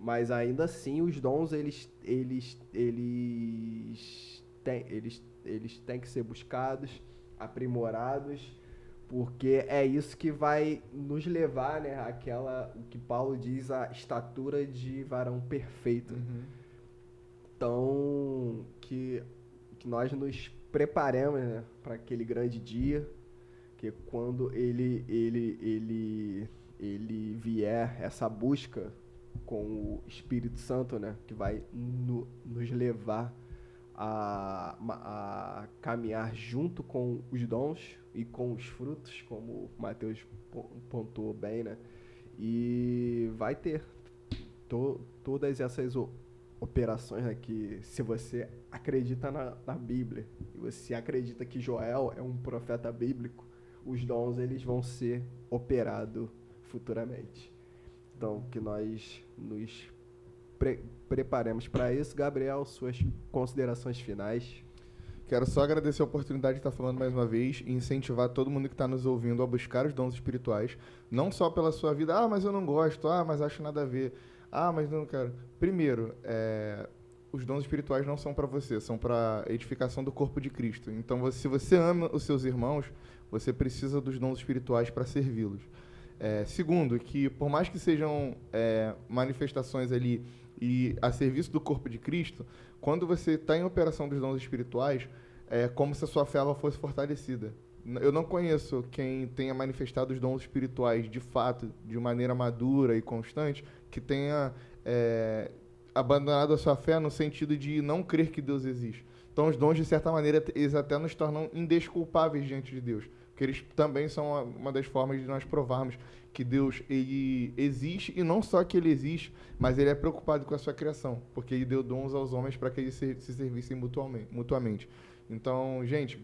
Mas ainda assim, os dons, eles, eles, eles, têm, eles, eles têm que ser buscados, aprimorados, porque é isso que vai nos levar, né, àquela, o que Paulo diz, a estatura de varão perfeito. Então, que, que nós nos preparemos né, para aquele grande dia, que quando ele, ele, ele, ele vier essa busca com o Espírito Santo, né, que vai no- nos levar a, a caminhar junto com os dons e com os frutos, como o Mateus pon- pontuou bem, né, e vai ter to- todas essas operações né, que se você acredita na, na Bíblia e você acredita que Joel é um profeta bíblico, os dons eles vão ser operados futuramente. Então, que nós nos pre- preparemos para isso. Gabriel, suas considerações finais. Quero só agradecer a oportunidade de estar falando mais uma vez e incentivar todo mundo que está nos ouvindo a buscar os dons espirituais, não só pela sua vida, ah, mas eu não gosto, ah, mas acho nada a ver. Ah, mas não quero. Primeiro, é, os dons espirituais não são para você, são para edificação do corpo de Cristo. Então, se você ama os seus irmãos, você precisa dos dons espirituais para servi-los. É, segundo, que por mais que sejam é, manifestações ali e a serviço do corpo de Cristo, quando você está em operação dos dons espirituais, é como se a sua fé ela fosse fortalecida. Eu não conheço quem tenha manifestado os dons espirituais de fato, de maneira madura e constante, que tenha é, abandonado a sua fé no sentido de não crer que Deus existe. Então, os dons, de certa maneira, eles até nos tornam indesculpáveis diante de Deus. Porque eles também são uma das formas de nós provarmos que Deus ele existe e não só que ele existe, mas ele é preocupado com a sua criação, porque ele deu dons aos homens para que eles se, se servissem mutuamente. Então, gente,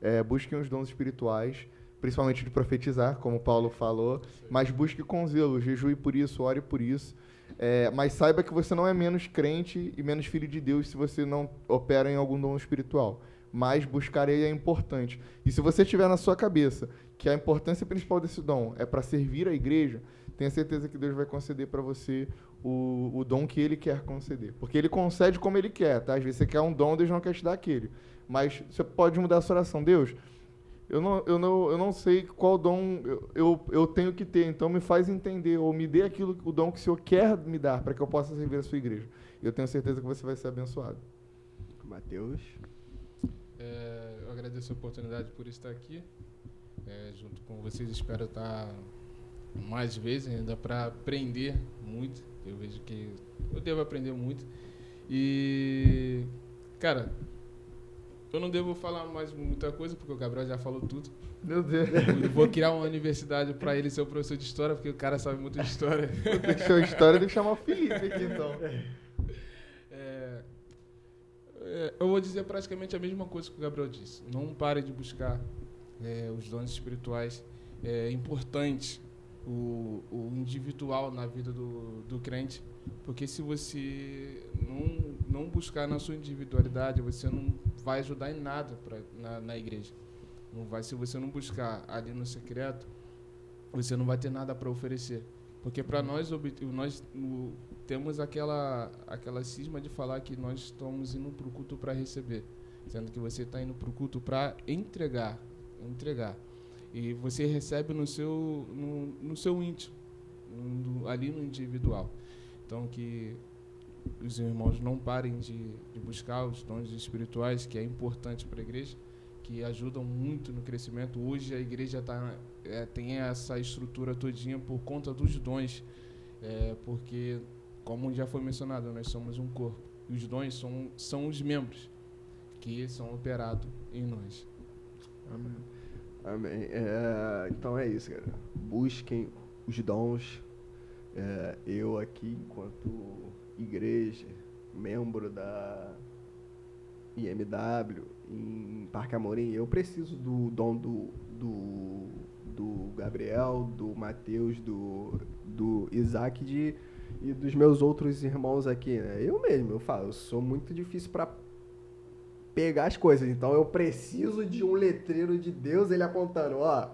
é, busquem os dons espirituais, principalmente de profetizar, como Paulo falou, mas busque com zelo, jejue por isso, ore por isso. É, mas saiba que você não é menos crente e menos filho de Deus se você não opera em algum dom espiritual. Mas buscar ele é importante. E se você tiver na sua cabeça que a importância principal desse dom é para servir a igreja, tenha certeza que Deus vai conceder para você o, o dom que ele quer conceder. Porque ele concede como ele quer, tá? Às vezes você quer um dom, Deus não quer te dar aquele. Mas você pode mudar a sua oração. Deus, eu não, eu não, eu não sei qual dom eu, eu, eu tenho que ter, então me faz entender, ou me dê aquilo, o dom que o Senhor quer me dar, para que eu possa servir a sua igreja. Eu tenho certeza que você vai ser abençoado. Mateus. É, eu agradeço a oportunidade por estar aqui é, junto com vocês. Espero estar mais vezes ainda para aprender muito. Eu vejo que eu devo aprender muito. E, cara, eu não devo falar mais muita coisa porque o Gabriel já falou tudo. Meu Deus. Eu vou criar uma universidade para ele ser o professor de história porque o cara sabe muito de história. Tem que ser uma história, tem que chamar o Felipe aqui, então. É, eu vou dizer praticamente a mesma coisa que o Gabriel disse. Não pare de buscar é, os dons espirituais. É importante o, o individual na vida do, do crente, porque se você não, não buscar na sua individualidade, você não vai ajudar em nada pra, na, na igreja. Não vai, se você não buscar ali no secreto, você não vai ter nada para oferecer. Porque para nós, nós temos aquela, aquela cisma de falar que nós estamos indo para o culto para receber, sendo que você está indo para o culto para entregar, entregar. E você recebe no seu, no, no seu íntimo, no- ali no individual. Então, que os irmãos não parem de, de buscar os dons espirituais, que é importante para a igreja, que ajudam muito no crescimento. Hoje a igreja tá, é, tem essa estrutura todinha por conta dos dons, é, porque, como já foi mencionado, nós somos um corpo. E os dons são, são os membros que são operados em nós. Amém. Amém. É, então é isso, cara. Busquem os dons. É, eu aqui, enquanto igreja, membro da IMW em Parque Amorim, eu preciso do dom do, do, do Gabriel, do Matheus, do, do Isaac de, e dos meus outros irmãos aqui. Né? Eu mesmo, eu falo, eu sou muito difícil para pegar as coisas. Então eu preciso de um letreiro de Deus, ele apontando, ó.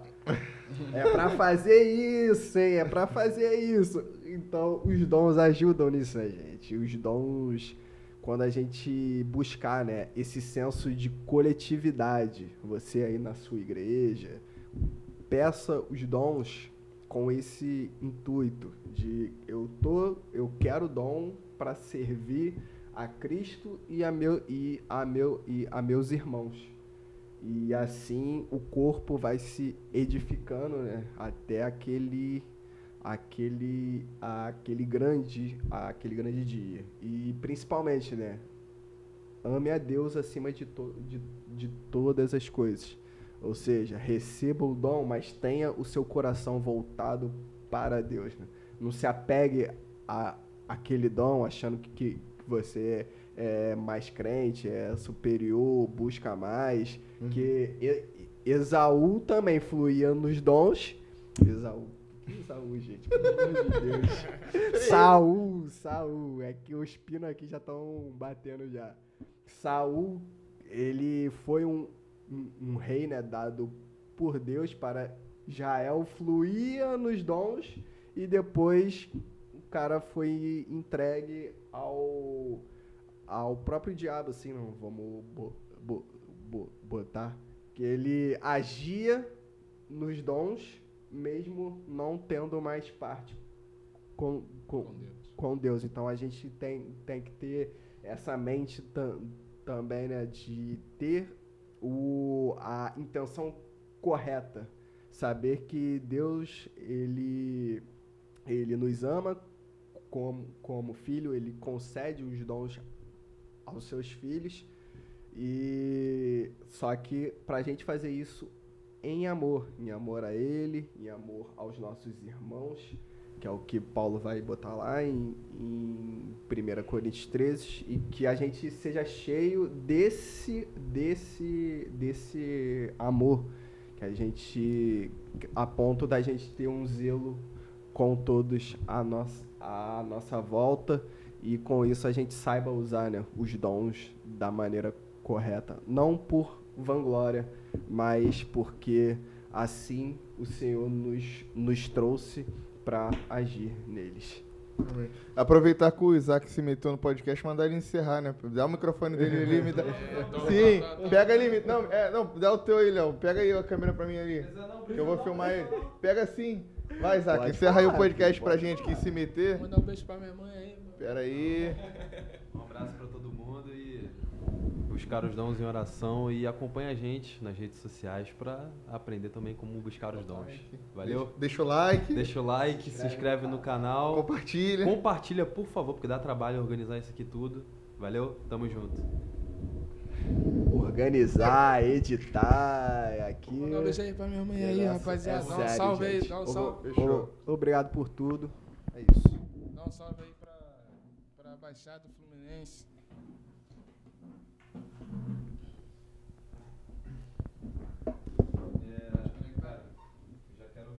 É pra fazer isso, hein? É pra fazer isso. Então os dons ajudam nisso, né, gente? Os dons, quando a gente buscar, né, esse senso de coletividade, você aí na sua igreja, peça os dons com esse intuito de eu tô, eu quero dom para servir a Cristo e a meu e a meu e a meus irmãos. E assim o corpo vai se edificando, né, até aquele aquele aquele grande aquele grande dia. E principalmente, né, ame a Deus acima de, to, de, de todas as coisas. Ou seja, receba o dom, mas tenha o seu coração voltado para Deus. Né? Não se apegue a aquele dom achando que, que você é mais crente, é superior, busca mais. Que E- Esaú também fluía nos dons. Esaú. que Esaú, gente, pelo amor de Deus. Saul, Saul. É que os pinos aqui já estão batendo já. Saul, ele foi um, um, um rei, né, dado por Deus para Jael, fluía nos dons e depois cara foi entregue ao, ao próprio diabo, assim, não vamos bo, bo, bo- botar. Que ele agia nos dons, mesmo não tendo mais parte com, com, Com Deus. com Deus. Então a gente tem, tem que ter essa mente tam- também, né, de ter o, a intenção correta. Saber que Deus, ele, ele nos ama como, como filho, ele concede os dons aos seus filhos. E só que para a gente fazer isso em amor, em amor a Ele, em amor aos nossos irmãos, que é o que Paulo vai botar lá em, em 1 Coríntios 13, e que a gente seja cheio desse, desse, desse amor, que a gente, a ponto da gente ter um zelo com todos à nossa, à nossa volta, e com isso a gente saiba usar né, os dons da maneira correta, não por vanglória, mas porque assim o Senhor nos, nos trouxe para agir neles. Amém. Aproveitar que o Isaac se meteu no podcast, mandar ele encerrar, né? Dá o microfone dele ali, me dá. Sim, pega ali. Não, é, não, dá o teu aí, Léo. Pega aí a câmera pra mim ali. Que eu vou filmar ele. Pega assim. Vai, Isaac, Pode encerra aí o podcast pra gente que se meter. Mandar um beijo pra minha mãe aí. mano. Pera aí. Um abraço pra todo mundo e buscar os dons em oração e acompanha a gente nas redes sociais pra aprender também como buscar os dons. Valeu? Deixa, deixa o like, Deixa o like, se inscreve no canal. compartilha. Compartilha, por favor, porque dá trabalho organizar isso aqui tudo. Valeu? Tamo junto. Organizar, editar, aqui. Mandar um beijo aí pra minha mãe aí, rapaziada. é Dá um sério, salve aí, gente. dá um salve. Fechou. Obrigado por tudo. É isso. Dá um salve aí pra, pra Baixada Fluminense.